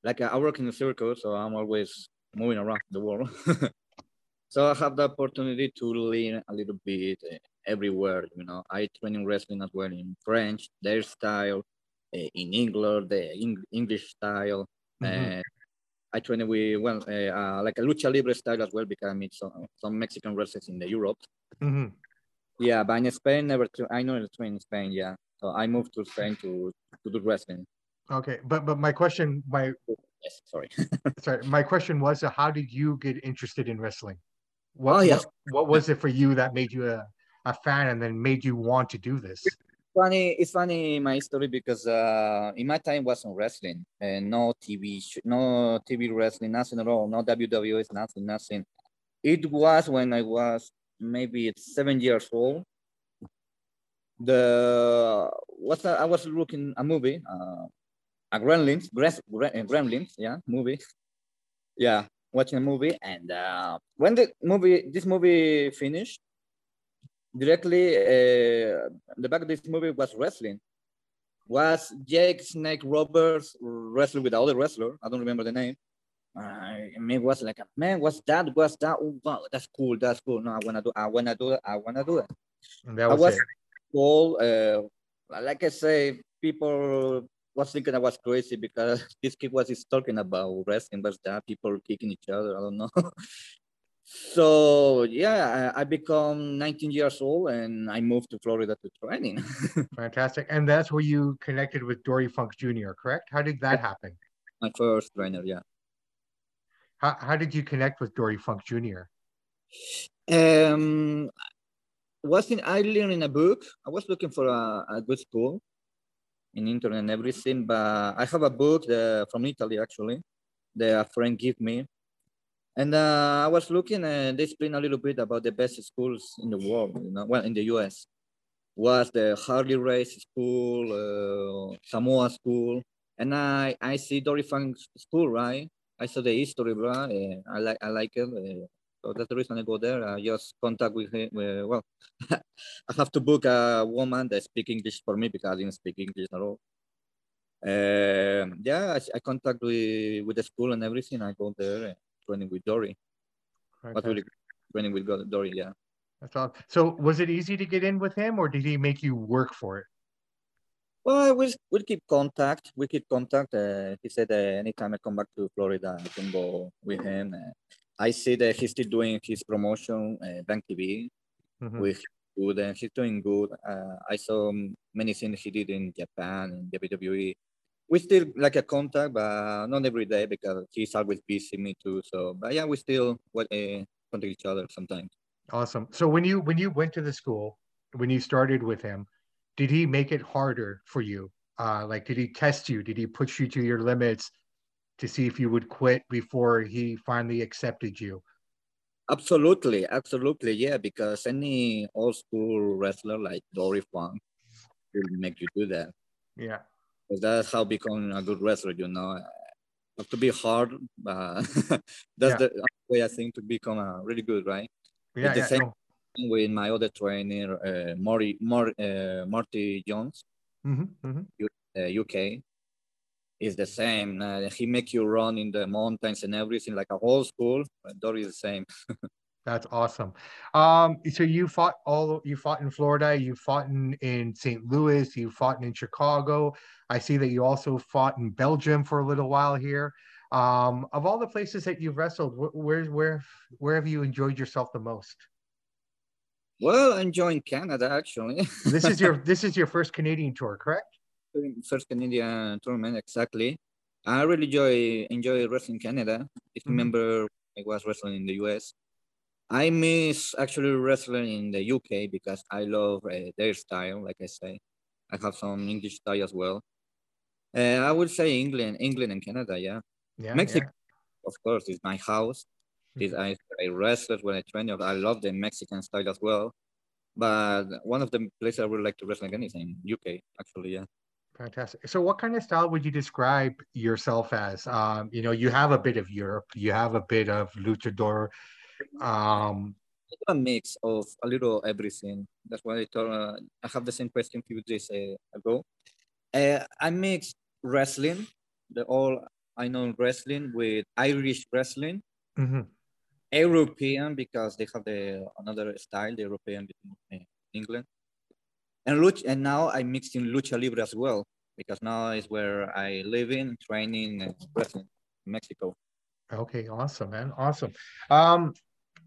Speaker 5: like I work in the circus, so I'm always moving around the world. so I have the opportunity to learn a little bit uh, everywhere. You know, I train in wrestling as well in French, their style, uh, in England, the Eng- English style.
Speaker 1: Mhm.
Speaker 5: And I train with well, uh, uh, like a lucha libre style as well because I meet some, some Mexican wrestlers in the Europe.
Speaker 1: Mhm.
Speaker 5: Yeah, but in Spain, never. Tra- I know train in Spain. Yeah, so I moved to Spain to to do wrestling.
Speaker 1: Okay, but but my question, my
Speaker 5: Yes, sorry.
Speaker 1: sorry, my question was, uh, how did you get interested in wrestling? What,
Speaker 5: Oh, yes.
Speaker 1: what what was it for you that made you a, a fan and then made you want to do this?
Speaker 5: funny. It's funny my story because uh, in my time wasn't wrestling and no TV, no TV wrestling, nothing at all. No WWE, nothing, nothing. It was when I was maybe seven years old. The what's that? I was looking a movie, uh, a Gremlins, uh, Gremlins, yeah, movie. Yeah, watching a movie, and uh, when the movie, this movie finished, directly uh, the back of this movie was wrestling. Was Jake Snake Roberts wrestling with the other wrestler? I don't remember the name. I mean, it was like, man, what's that? What's that? Oh, wow, that's cool. That's cool. No, I wanna do. I wanna do it. I wanna do it.
Speaker 1: And that was, I was it.
Speaker 5: cool. Uh, like I say, people was thinking I was crazy because this kid was just talking about wrestling, but that people kicking each other. I don't know. so yeah, I, I become 19 years old and I moved to Florida to training.
Speaker 1: Fantastic. And that's where you connected with Dory Funk Jr., correct? How did that happen?
Speaker 5: My first trainer, yeah.
Speaker 1: How, how did you connect with Dory Funk Jr.?
Speaker 5: Um, was in I learned in a book. I was looking for a, a good school in internet and everything, but I have a book the, from Italy actually that a friend gave me. And uh, I was looking and they explain a little bit about the best schools in the world, you know, well, in the US. Was the Harley Race School, uh, Samoa School, and I, I see Dory Funk School, right? I saw the history, bro. Uh, I like I like it. Uh, so that's the reason I go there. I just contact with him. Uh, well, I have to book a woman that speak English for me because I didn't speak English at all. Uh, yeah, I, I, contact with, with the school and everything. I go there uh, training with Dory. But really training with Dory, yeah.
Speaker 1: That's all. So was it easy to get in with him or did he make you work for it?
Speaker 5: Well, we we keep contact. We keep contact. Uh, he said uh, anytime I come back to Florida, I can go with him. Uh, I see that he's still doing his promotion, uh, Bang TV, mm-hmm. with good, and he's doing good. Uh, I saw many things he did in Japan and WWE. We still like a contact, but not every day because he's always busy. Me too. So, but yeah, we still uh, contact each other sometimes.
Speaker 1: Awesome. So when you when you went to the school, when you started with him, did he make it harder for you? Uh, like, did he test you? Did he push you to your limits to see if you would quit before he finally accepted you?
Speaker 5: Absolutely, absolutely, yeah. Because any old school wrestler like Dory Funk will make you do that.
Speaker 1: Yeah,
Speaker 5: that's how becoming a good wrestler. You know, have to be hard. Uh, that's yeah. the way I think to become a really good, right?
Speaker 1: Yeah, the yeah, same, no
Speaker 5: with my other trainer, uh, Marty, Mar, uh, Marty Jones,
Speaker 1: mm-hmm, mm-hmm.
Speaker 5: Uh, UK, is the same. Uh, he make you run in the mountains and everything like a whole school. Dory is the same.
Speaker 1: That's awesome. Um, so you fought all you fought in Florida, you fought in, in St. Louis, you fought in Chicago. I see that you also fought in Belgium for a little while here. Um, of all the places that you've wrestled, where where where have you enjoyed yourself the most?
Speaker 5: Well, enjoying Canada actually.
Speaker 1: this is your this is your first Canadian tour, correct?
Speaker 5: First Canadian tournament, exactly. I really enjoy enjoy wrestling Canada. If you mm-hmm. remember, I was wrestling in the US. I miss actually wrestling in the UK because I love uh, their style. Like I say, I have some English style as well. Uh, I would say England, England and Canada. Yeah,
Speaker 1: yeah
Speaker 5: Mexico,
Speaker 1: yeah.
Speaker 5: of course, is my house. This I, I wrestled when I trained. I love the Mexican style as well. But one of the places I would like to wrestle again is in UK, actually, yeah.
Speaker 1: Fantastic. So, what kind of style would you describe yourself as? Um, you know, you have a bit of Europe, you have a bit of luchador. Um,
Speaker 5: a mix of a little everything. That's why I told uh, I have the same question a few days uh, ago. Uh, I mix wrestling, the all I know wrestling with Irish wrestling,
Speaker 1: mm-hmm.
Speaker 5: European because they have the another style, the European between England. And lucha, and now I mixed in lucha libre as well because now is where I live in, training, and wrestling in Mexico.
Speaker 1: Okay, awesome, man, awesome. Um,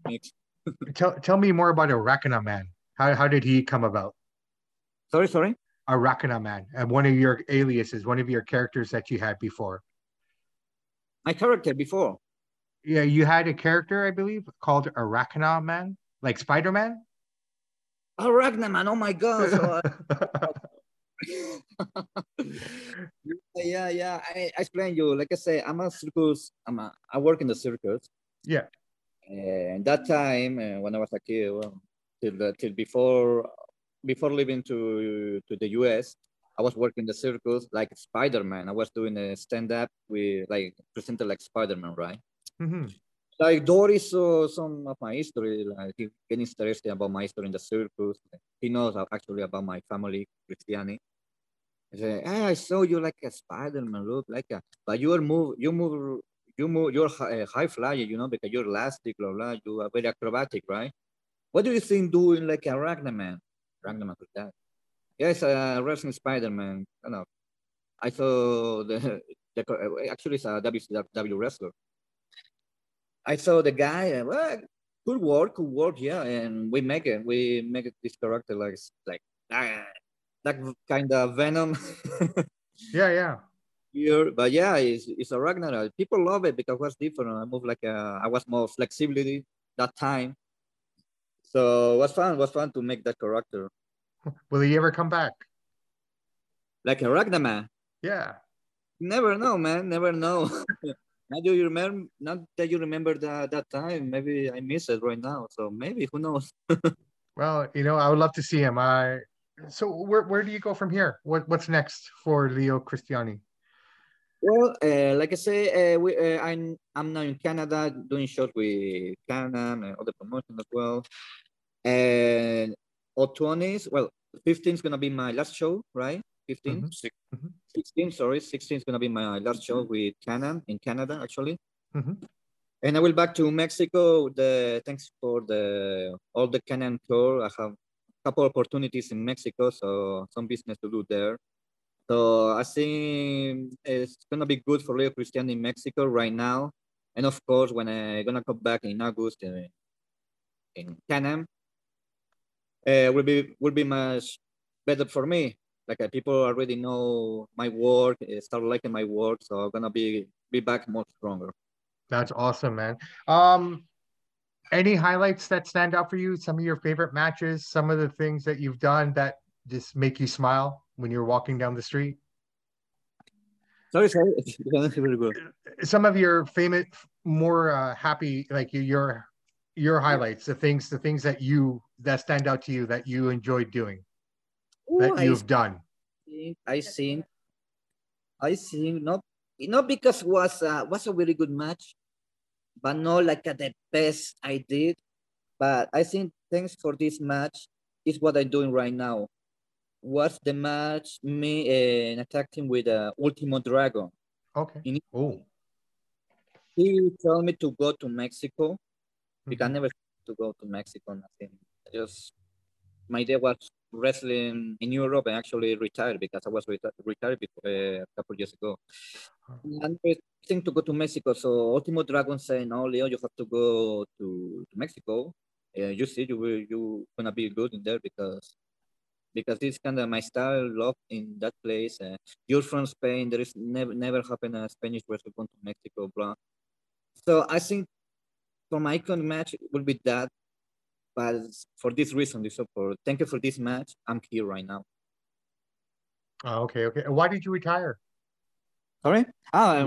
Speaker 1: tell tell me more about Arachna Man. How how did he come about?
Speaker 5: Sorry, sorry.
Speaker 1: Arachna Man, and one of your aliases, one of your characters that you had before.
Speaker 5: My character before
Speaker 1: yeah, you had a character, I believe, called Arachna Man, like Spider Man.
Speaker 5: Arachna Man! Oh my god! So, uh, yeah, yeah. I, I explain you. Like I say, I'm a circus. I'm a, I work in the circus.
Speaker 1: Yeah.
Speaker 5: And that time, uh, when I was a kid, well, till the, till before before leaving to to the US, I was working the circus like Spider Man. I was doing a stand up with like presented like Spider Man, right?
Speaker 1: Mm-hmm.
Speaker 5: like Doris saw some of my history, like he get interested about my history in the circus. He knows actually about my family, Cristiani. He said, hey, I saw you like a Spider-Man, look like a, but you move, you move, you move, you're high, high flyer, you know, because you're elastic, blah, blah, you are very acrobatic, right? What do you think doing like a Ragnaman? Ragnaman with that. Yes, uh, wrestling Spider-Man. I know. I saw the, the actually it's a WCW wrestler. I saw the guy, and well, good work, could work, yeah. And we make it, we make it this character like like ah, that kind of venom.
Speaker 1: yeah, yeah.
Speaker 5: Here, but yeah, it's, it's a Ragnarok. People love it because it was different. I moved like a, I was more flexibility that time. So it was fun. It was fun to make that character.
Speaker 1: Will he ever come back?
Speaker 5: Like a Ragnaman?
Speaker 1: Yeah.
Speaker 5: Never know, man. Never know. now you remember, not that you remember that that time. Maybe I miss it right now. So maybe who knows?
Speaker 1: well, you know, I would love to see him. I so where where do you go from here? What what's next for Leo Cristiani?
Speaker 5: Well, uh, like I say, uh, we, uh, I'm I'm now in Canada doing shows with Canada and other promotions as well. And O20s, well, 15 is gonna be my last show, right? 15, mm-hmm. 16, sorry, 16 is gonna be my last show with Can-Am in Canada, actually. Mm-hmm. And I will back to Mexico. The thanks for the all the Can-Am tour. I have a couple opportunities in Mexico, so some business to do there. So I think it's gonna be good for Leo Cristian in Mexico right now. And of course, when I'm gonna come back in August in, in Can-Am, uh, will be will be much better for me. Like uh, people already know my work, uh, start liking my work, so I'm gonna be be back more stronger.
Speaker 1: That's awesome, man. Um, any highlights that stand out for you? Some of your favorite matches, some of the things that you've done that just make you smile when you're walking down the street?
Speaker 5: Sorry, sorry.
Speaker 1: some of your famous, more uh, happy, like your your highlights, the things, the things that you that stand out to you that you enjoyed doing, Ooh, that you've I done.
Speaker 5: Think, I think, I think not not because was uh, was a really good match, but not like uh, the best I did. But I think thanks for this match is what I'm doing right now. Was the match me uh, attacking with uh, Ultimo Dragon?
Speaker 1: Okay. In, oh.
Speaker 5: He told me to go to Mexico mm-hmm. because I never to go to Mexico. Nothing. Just my idea was wrestling in Europe and actually retired because I was reti- retired before, uh, a couple years ago. Uh-huh. And I think to go to Mexico. So Ultimo Dragon said, "No, Leo, you have to go to, to Mexico. Uh, you see, you will you gonna be good in there because because it's kind of my style, love in that place. Uh, you're from Spain. There is never never happened a Spanish wrestler going to Mexico, blah. So I think for my icon match it will be that but for this reason, this support. thank you for this match. I'm here right now.
Speaker 1: Oh, okay, okay. Why did you retire?
Speaker 5: Sorry. Ah,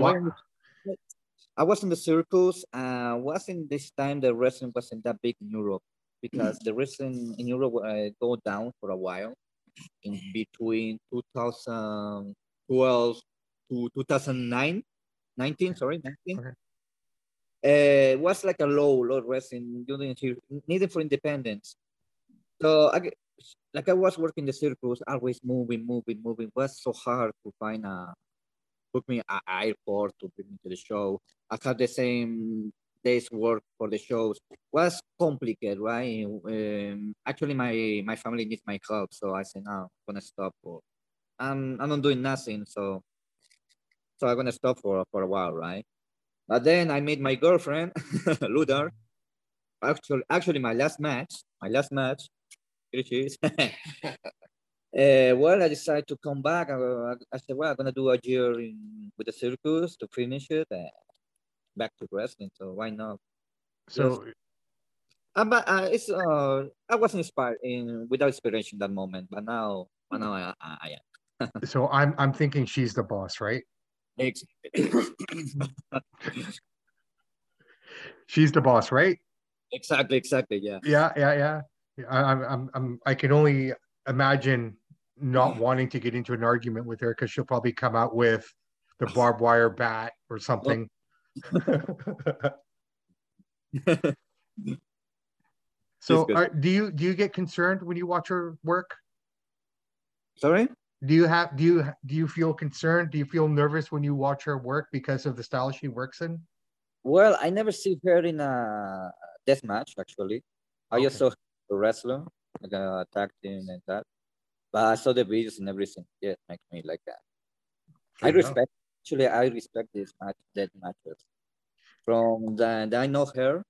Speaker 5: I was in the circus. Uh, was in this time the wrestling wasn't that big in Europe because the wrestling in Europe uh, go down for a while in between 2012 to 2009, 19, sorry, 19. Okay uh, was like a low, low wrestling, needed for independence. So I, like I was working the circles, always moving, moving, moving. It was so hard to find a book me at airport to bring me to the show. I had the same days work for the shows. Was complicated, right? Um, actually, my my family needs my help, so I said, no, I'm gonna stop. Or, I'm I'm not doing nothing, so so I'm gonna stop for for a while, right? But then I met my girlfriend, Ludar. Actually, actually, my last match, my last match, here she is. uh, well, I decided to come back. I, I, said, well, I'm gonna do a year in, with the circus to finish it, back to wrestling. So why not?
Speaker 1: So,
Speaker 5: yes. uh, but uh, it's uh, I was inspired in without inspiration that moment, but now, but now I, I, I
Speaker 1: am. so I'm I'm thinking she's the boss, right? She's the boss, right?
Speaker 5: Exactly, exactly. Yeah.
Speaker 1: Yeah, yeah, yeah. I, I'm, I'm, I can only imagine not wanting to get into an argument with her because she'll probably come out with the barbed wire bat or something. So, are, do you do you get concerned when you watch her work?
Speaker 5: Sorry?
Speaker 1: Do you have do you do you feel concerned? Do you feel nervous when you watch her work because of the style she works in?
Speaker 5: Well, I never see her in a death match actually. I just
Speaker 1: Okay.
Speaker 5: saw a wrestler, like a tag team and that. But I saw the videos and everything. Yeah, it makes me like that. I
Speaker 1: enough.
Speaker 5: respect actually I respect this match death matches. From the, the I know her,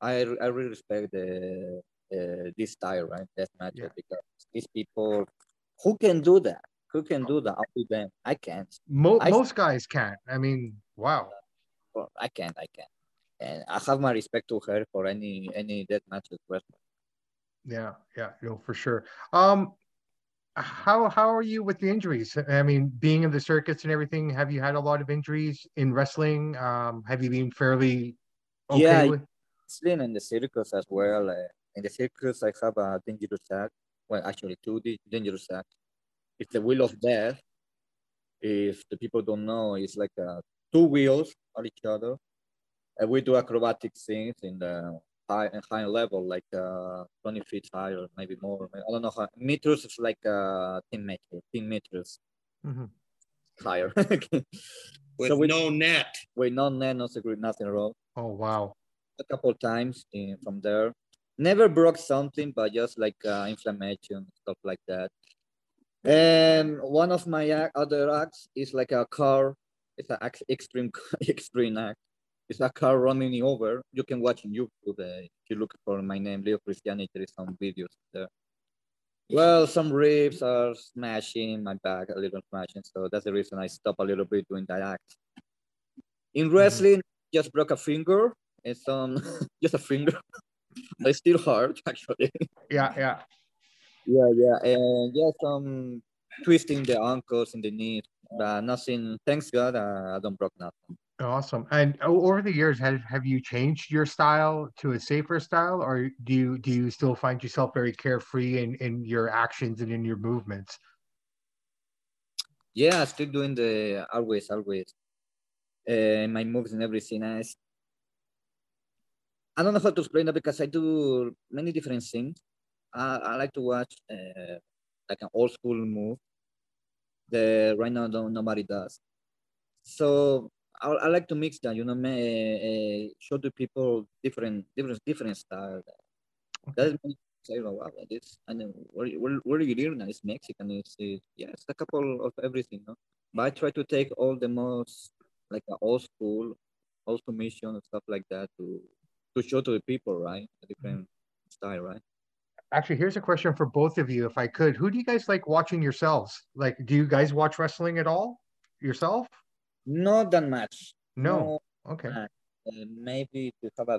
Speaker 5: I I really respect the uh, this style, right? Death matches
Speaker 1: Yeah.
Speaker 5: because these people who can do that? Who can do that? I'll do them. I can't.
Speaker 1: Mo-
Speaker 5: I-
Speaker 1: most guys can't. I mean, wow.
Speaker 5: Well, I can't, I can't. And I have my respect to her for any any death matches wrestler.
Speaker 1: Yeah, yeah, no, for sure. Um, how how are you with the injuries? I mean, being in the circuits and everything, have you had a lot of injuries in wrestling? Um, have you been fairly okay
Speaker 5: Yeah,
Speaker 1: with?
Speaker 5: Wrestling in the circus as well. Uh, in the circus, I have a dangerous act. Well, actually, two dangerous acts. It's the wheel of death. If the people don't know, it's like uh, two wheels on each other. And we do acrobatic things in the high and high level, like uh, 20 feet high or maybe more. I don't know how meters is like uh, 10 meters, 10 meters
Speaker 1: Mhm.
Speaker 5: higher.
Speaker 3: with
Speaker 5: So we-
Speaker 3: no net.
Speaker 5: with no net, no security, nothing wrong.
Speaker 1: Oh wow.
Speaker 5: a couple times in, from there. Never broke something, but just like uh, inflammation, stuff like that. And one of my other acts is like a car. It's an extreme extreme act. It's a car running me over. You can watch on YouTube. Uh, if you look for my name, Leo Cristiani, there is some videos there. Well, some ribs are smashing my back, a little smashing. So that's the reason I stop a little bit doing that act. In wrestling, just broke a finger and some just a finger. it's still hard actually.
Speaker 1: Yeah, yeah.
Speaker 5: Yeah, yeah, and yeah, some twisting the ankles and the knees, but nothing. Thanks God, uh, I don't broke nothing.
Speaker 1: Awesome. And over the years, have have you changed your style to a safer style, or do you do you still find yourself very carefree in in your actions and in your movements?
Speaker 5: Yeah, still doing the always, always. Uh, my moves and everything. I don't know how to explain that because I do many different things. I, I like to watch uh, like an old school move. The right now don't, nobody does. So I, I like to mix that, you know, uh, show the people different, different, different style. That's me say, oh, wow, this, and where, where, where are you living? It's Mexican. It's, uh, yeah, it's a couple of everything, no? But I try to take all the most, like uh, old school, old submission and stuff like that to, to show to the people, right? A different style, right?
Speaker 1: Actually, here's a question for both of you, if I could. Who do you guys like watching yourselves? Like, do you guys watch wrestling at all yourself?
Speaker 5: Not that much.
Speaker 1: No. Okay.
Speaker 5: uh, maybe to have a,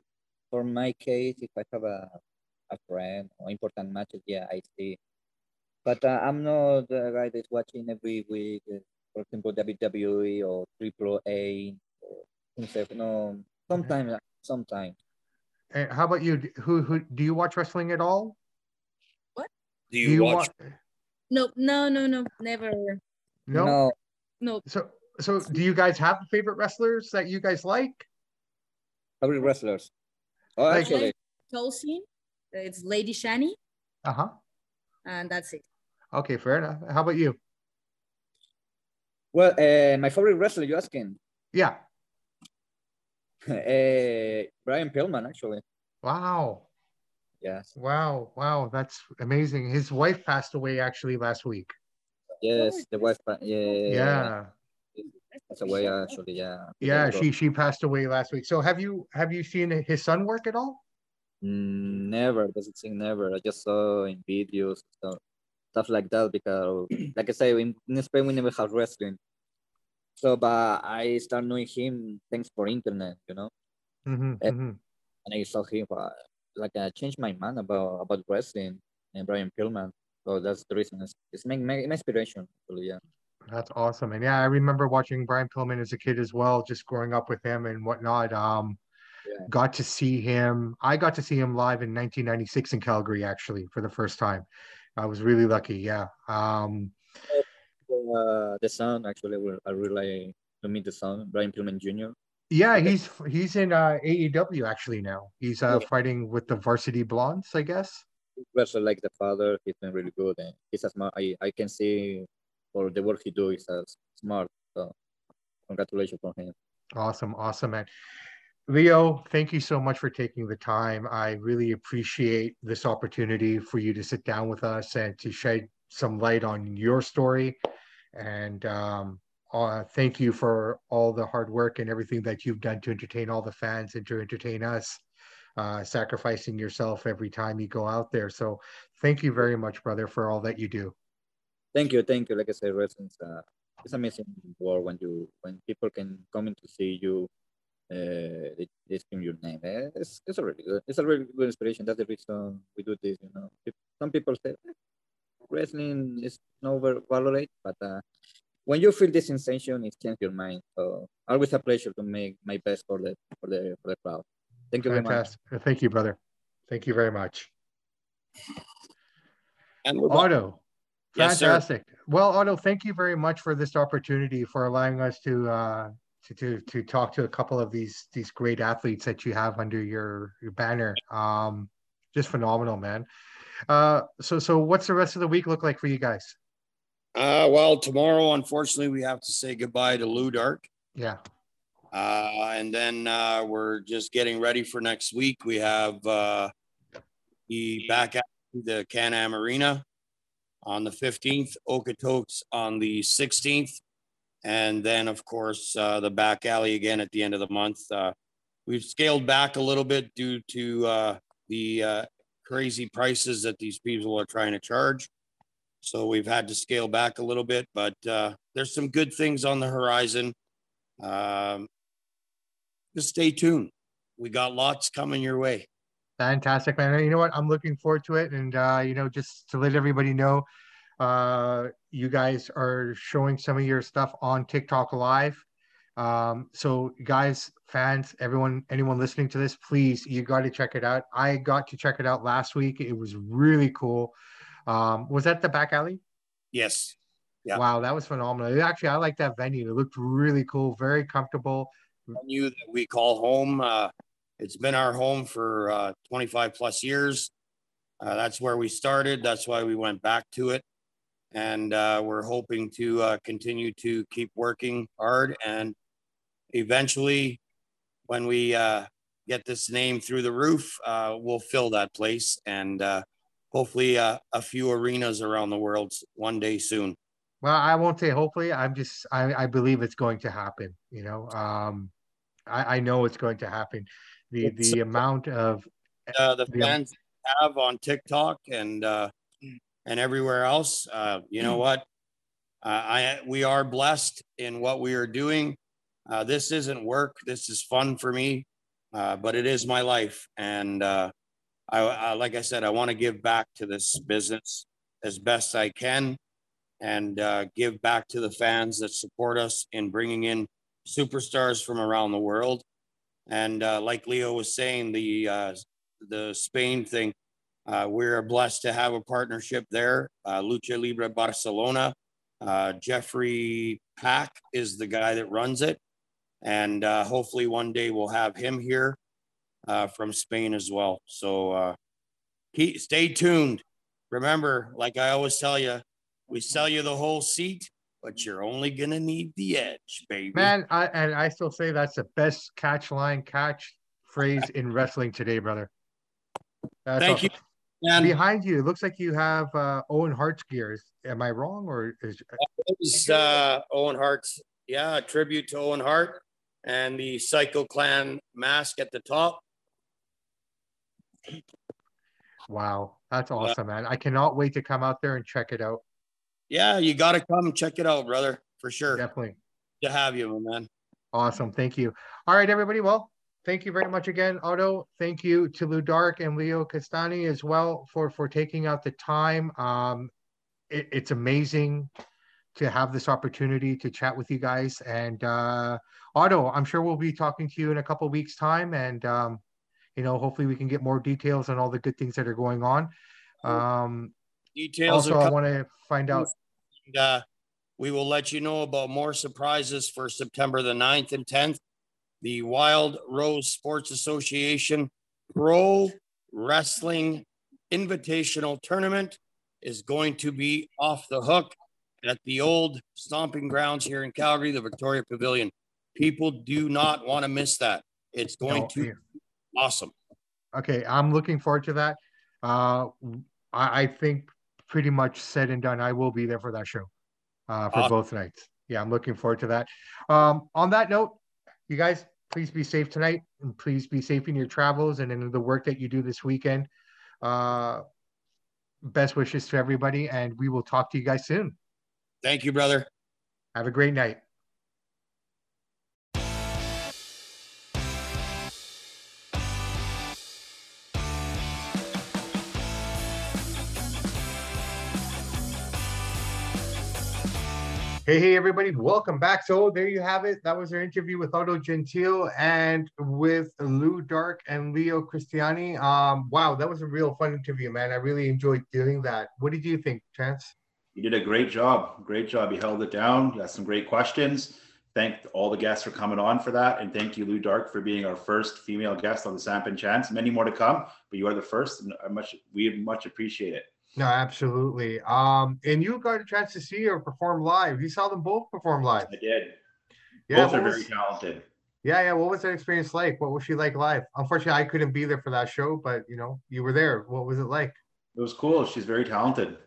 Speaker 5: for my case, if I have a, a friend or important matches, yeah, I see. But uh, I'm not the guy that's watching every week, uh, for example, WWE or Triple A or himself. No, sometimes, sometimes.
Speaker 1: And how about you? Who who do you watch wrestling at all?
Speaker 3: What do you, watch?
Speaker 1: wa-
Speaker 4: No, no, no, no, never.
Speaker 1: No?
Speaker 5: No,
Speaker 4: No,
Speaker 1: So so do you guys have favorite wrestlers that you guys like?
Speaker 5: every wrestlers. Oh,
Speaker 1: Like-
Speaker 5: actually,
Speaker 4: Tosin, it's Lady Shani,
Speaker 1: Uh huh.
Speaker 4: and that's it.
Speaker 1: Okay, fair enough. How about you?
Speaker 5: well, uh, my favorite wrestler, you asking?
Speaker 1: Yeah.
Speaker 5: uh, Brian Pillman, actually.
Speaker 1: Wow.
Speaker 5: Yes,
Speaker 1: Wow. Wow. That's amazing. His wife passed away actually last week.
Speaker 5: yes, the wife. Yeah,
Speaker 1: Yeah.
Speaker 5: That's a way, actually. Yeah.
Speaker 1: Yeah. She she passed away last week. So have you have you seen his son work at all?
Speaker 5: Mm, Never, doesn't think never. I just saw in videos, stuff, stuff like that. Because, like I say, in, in Spain we never have wrestling. So, but I start knowing him thanks for internet, you know.
Speaker 1: Mm-hmm,
Speaker 5: Eh,
Speaker 1: mm-hmm.
Speaker 5: And I saw him, uh, like I changed my mind about about wrestling and Brian Pillman. So that's the reason. It's, it's my, my, my inspiration, actually. Yeah.
Speaker 1: That's awesome. And yeah, I remember watching Brian Pillman as a kid as well, just growing up with him and whatnot. Um,
Speaker 5: Yeah.
Speaker 1: got to see him. I got to see him live in 1996 in Calgary, actually, for the first time. I was really lucky. Yeah. Um,
Speaker 5: Uh, the son, actually, will- I really to meet the son, Brian Pillman Jr.
Speaker 1: Yeah, he's he's in uh, AEW actually now. He's uh,
Speaker 5: Yeah.
Speaker 1: fighting with the Varsity Blondes, I guess.
Speaker 5: wrestle like the father. He's been really good, and he's as smart. I, I can see for the work he do is uh, smart. So congratulations for him.
Speaker 1: Awesome, awesome, man. Leo, thank you so much for taking the time. I really appreciate this opportunity for you to sit down with us and to shed some light on your story. And um, uh, thank you for all the hard work and everything that you've done to entertain all the fans and to entertain us, uh, sacrificing yourself every time you go out there. So thank you very much, brother, for all that you do.
Speaker 5: Thank you, thank you. Like I said, wrestling's uh, it's amazing world when you when people can come in to see you. Uh, they, they scream your name. Eh, It's, it's a really good. It's a really good inspiration. That's the reason we do this. You know, If- some people say "Eh, wrestling is overvalued, but uh, when you feel this sensation, it changes your mind. So always a pleasure to make my best for the for the for the crowd. Thank you very much.
Speaker 1: Thank you, brother. Thank you very much.
Speaker 3: And we're
Speaker 1: Otto.
Speaker 3: Yes.
Speaker 1: Fantastic. Well, Otto, thank you very much for this opportunity for allowing us to uh to to to talk to a couple of these these great athletes that you have under your your banner. Um just phenomenal, man. Uh so so what's the rest of the week look like for you guys?
Speaker 3: Uh, well, tomorrow, unfortunately, we have to say goodbye to Ludark.
Speaker 1: Yeah.
Speaker 3: Uh, and then uh, we're just getting ready for next week. We have uh, the back at the Can Am Arena on the 15th, Okotoks on the 16th, and then, of course, uh, the back alley again at the end of the month. Uh, we've scaled back a little bit due to uh, the uh, crazy prices that these people are trying to charge. So we've had to scale back a little bit, but uh, there's some good things on the horizon. Um, just stay tuned. We got lots coming your way.
Speaker 1: Fantastic, man. You know what? I'm looking forward to it. And uh, you know, just to let everybody know, uh, you guys are showing some of your stuff on TikTok live. Um, so guys, fans, everyone, anyone listening to this, please, you got to check it out. I got to check it out last week. It was really cool. Um, was that the back alley?
Speaker 3: Yes. Yeah.
Speaker 1: Wow, that was phenomenal. Actually, I like that venue. It looked really cool, very comfortable.
Speaker 3: venue that we call home. Uh, it's been our home for uh, 25 plus years. Uh, that's where we started. That's why we went back to it. And uh, we're hoping to uh, continue to keep working hard. And eventually, when we uh, get this name through the roof, uh, we'll fill that place and hopefully a few arenas around the world one day soon.
Speaker 1: Well, I won't say hopefully. I'm just I, I believe it's going to happen. You know, um, I, I know it's going to happen. The
Speaker 3: It's-
Speaker 1: the amount of
Speaker 3: uh, the
Speaker 1: The-
Speaker 3: fans have on TikTok and uh, and everywhere else. Uh, you know what? Uh, I we are blessed in what we are doing. Uh, this isn't work. This is fun for me, uh, but it is my life. And uh, I, I, like I said, I want to give back to this business as best I can, and uh, give back to the fans that support us in bringing in superstars from around the world. And uh, like Leo was saying, the uh, the Spain thing. Uh, we're blessed to have a partnership there. Uh, Lucha Libre Barcelona. Uh, Jeffrey Pack is the guy that runs it. And uh, hopefully one day we'll have him here uh, from Spain as well. So uh, keep, stay tuned. Remember, like I always tell you, we sell you the whole seat, but you're only going to need the edge, baby.
Speaker 1: man, I and I still say that's the best catch line catch phrase in wrestling today, brother. That's
Speaker 3: Thank you. And
Speaker 1: Behind you, it looks like you have uh, Owen Hart's gears. Am I wrong, or is
Speaker 3: It was uh, Owen Hart's, yeah, a tribute to Owen Hart and the Psycho Clown mask at the top.
Speaker 1: wow? That's awesome, man. I cannot wait to come out there and check it out.
Speaker 3: Yeah, you got to come check it out, brother, for sure.
Speaker 1: Definitely.
Speaker 3: To have you, my man.
Speaker 1: Awesome. Thank you. All right, everybody. Well, thank you very much again, Otto. Thank you to Ludark and Leo Cristiani as well for for taking out the time. Um, it, it's amazing to have this opportunity to chat with you guys. And uh, Otto, I'm sure we'll be talking to you in a couple weeks' time, and um, you know, hopefully we can get more details on all the good things that are going on. Um,
Speaker 3: Details
Speaker 1: also, I want to find out.
Speaker 3: and, uh, we will let you know about more surprises for September the 9th and 10th. the Wild Rose Sports Association Pro Wrestling Invitational Tournament is going to be off the hook at the old stomping grounds here in Calgary, the Victoria Pavilion. People do not want to miss that. It's going to
Speaker 1: yeah.
Speaker 3: be awesome.
Speaker 1: Okay, I'm looking forward to that. Uh, I, I think pretty much said and done. I will be there for that show uh, for
Speaker 3: Awesome.
Speaker 1: both nights. Yeah, I'm looking forward to that. Um, on that note, you guys, please be safe tonight and please be safe in your travels and in the work that you do this weekend. Uh, best wishes to everybody, and we will talk to you guys soon.
Speaker 3: Thank you, brother.
Speaker 1: Have a great night. Hey, hey, everybody, welcome back. So there you have it. That was our interview with Otto Gentile and with Ludark and Leo Cristiani. Um, wow, that was a real fun interview, man. I really enjoyed doing that. What did you think, Chance?
Speaker 2: You did a great job. Great job. You held it down. You asked some great questions. Thank all the guests for coming on for that. And thank you, Ludark, for being our first female guest on the Samp and Chance. Many more to come, but you are the first. And much we much appreciate it.
Speaker 1: No, absolutely. Um, and you got a chance to see her perform live. You saw them both perform live.
Speaker 2: I did.
Speaker 1: Yeah,
Speaker 2: Both are
Speaker 1: what
Speaker 2: very talented.
Speaker 1: yeah, yeah. What was that experience like? What was she like live? Unfortunately, I couldn't be there for that show, but you know, you were there. What was it like?
Speaker 2: It was cool. She's very talented.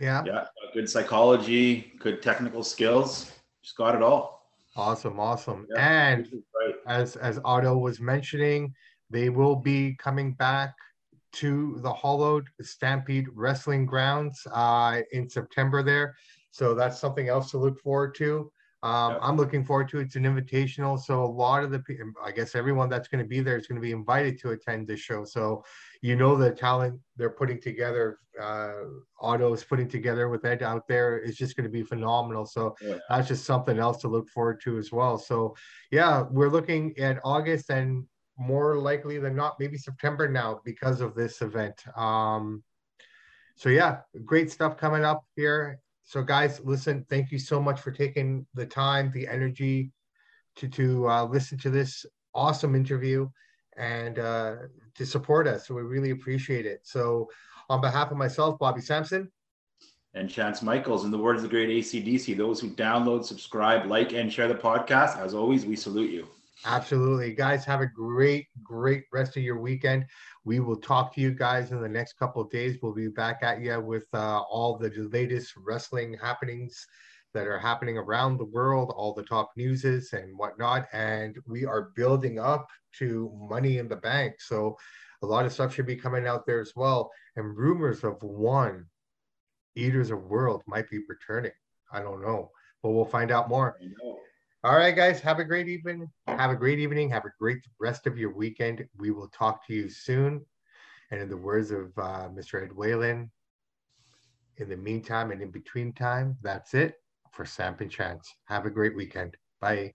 Speaker 1: Yeah,
Speaker 2: Yeah, good psychology, good technical skills. She's got it all.
Speaker 1: awesome, awesome.
Speaker 2: Yeah.
Speaker 1: And
Speaker 2: Right.
Speaker 1: as as Otto was mentioning, they will be coming back to the Hollowed Stampede Wrestling Grounds uh, in September there. So that's something else to look forward to. Um,
Speaker 2: Yeah.
Speaker 1: I'm looking forward to it. It's an invitational, so a lot of the, I guess everyone that's going to be there is going to be invited to attend this show. So you know the talent they're putting together. Uh, Otto is putting together with Ed out there is just going to be phenomenal. So
Speaker 2: Yeah.
Speaker 1: that's just something else to look forward to as well. So yeah, we're looking at August and more likely than not, maybe September now because of this event. Um, so yeah, great stuff coming up here. So guys, listen, thank you so much for taking the time, the energy to to uh, listen to this awesome interview and uh, to support us. So we really appreciate it. So on behalf of myself, Bobby Sampson,
Speaker 2: And Chance Michaels, in the words of the great ACDC, those who download, subscribe, like, and share the podcast, as always, we salute you.
Speaker 1: Absolutely. Guys, have a great, great rest of your weekend. We will talk to you guys in the next couple of days. We'll be back at you with uh, all the latest wrestling happenings that are happening around the world, all the top newses and whatnot. And we are building up to Money in the Bank. So a lot of stuff should be coming out there as well. And rumors of one Eaters of World might be returning. I don't know, but we'll find out more. All right, guys. Have a great evening. Have a great evening. Have a great rest of your weekend. We will talk to you soon. And in the words of uh, Mr. Ed Whalen, in the meantime and in between time, that's it for Samp and Chance. Have a great weekend. Bye.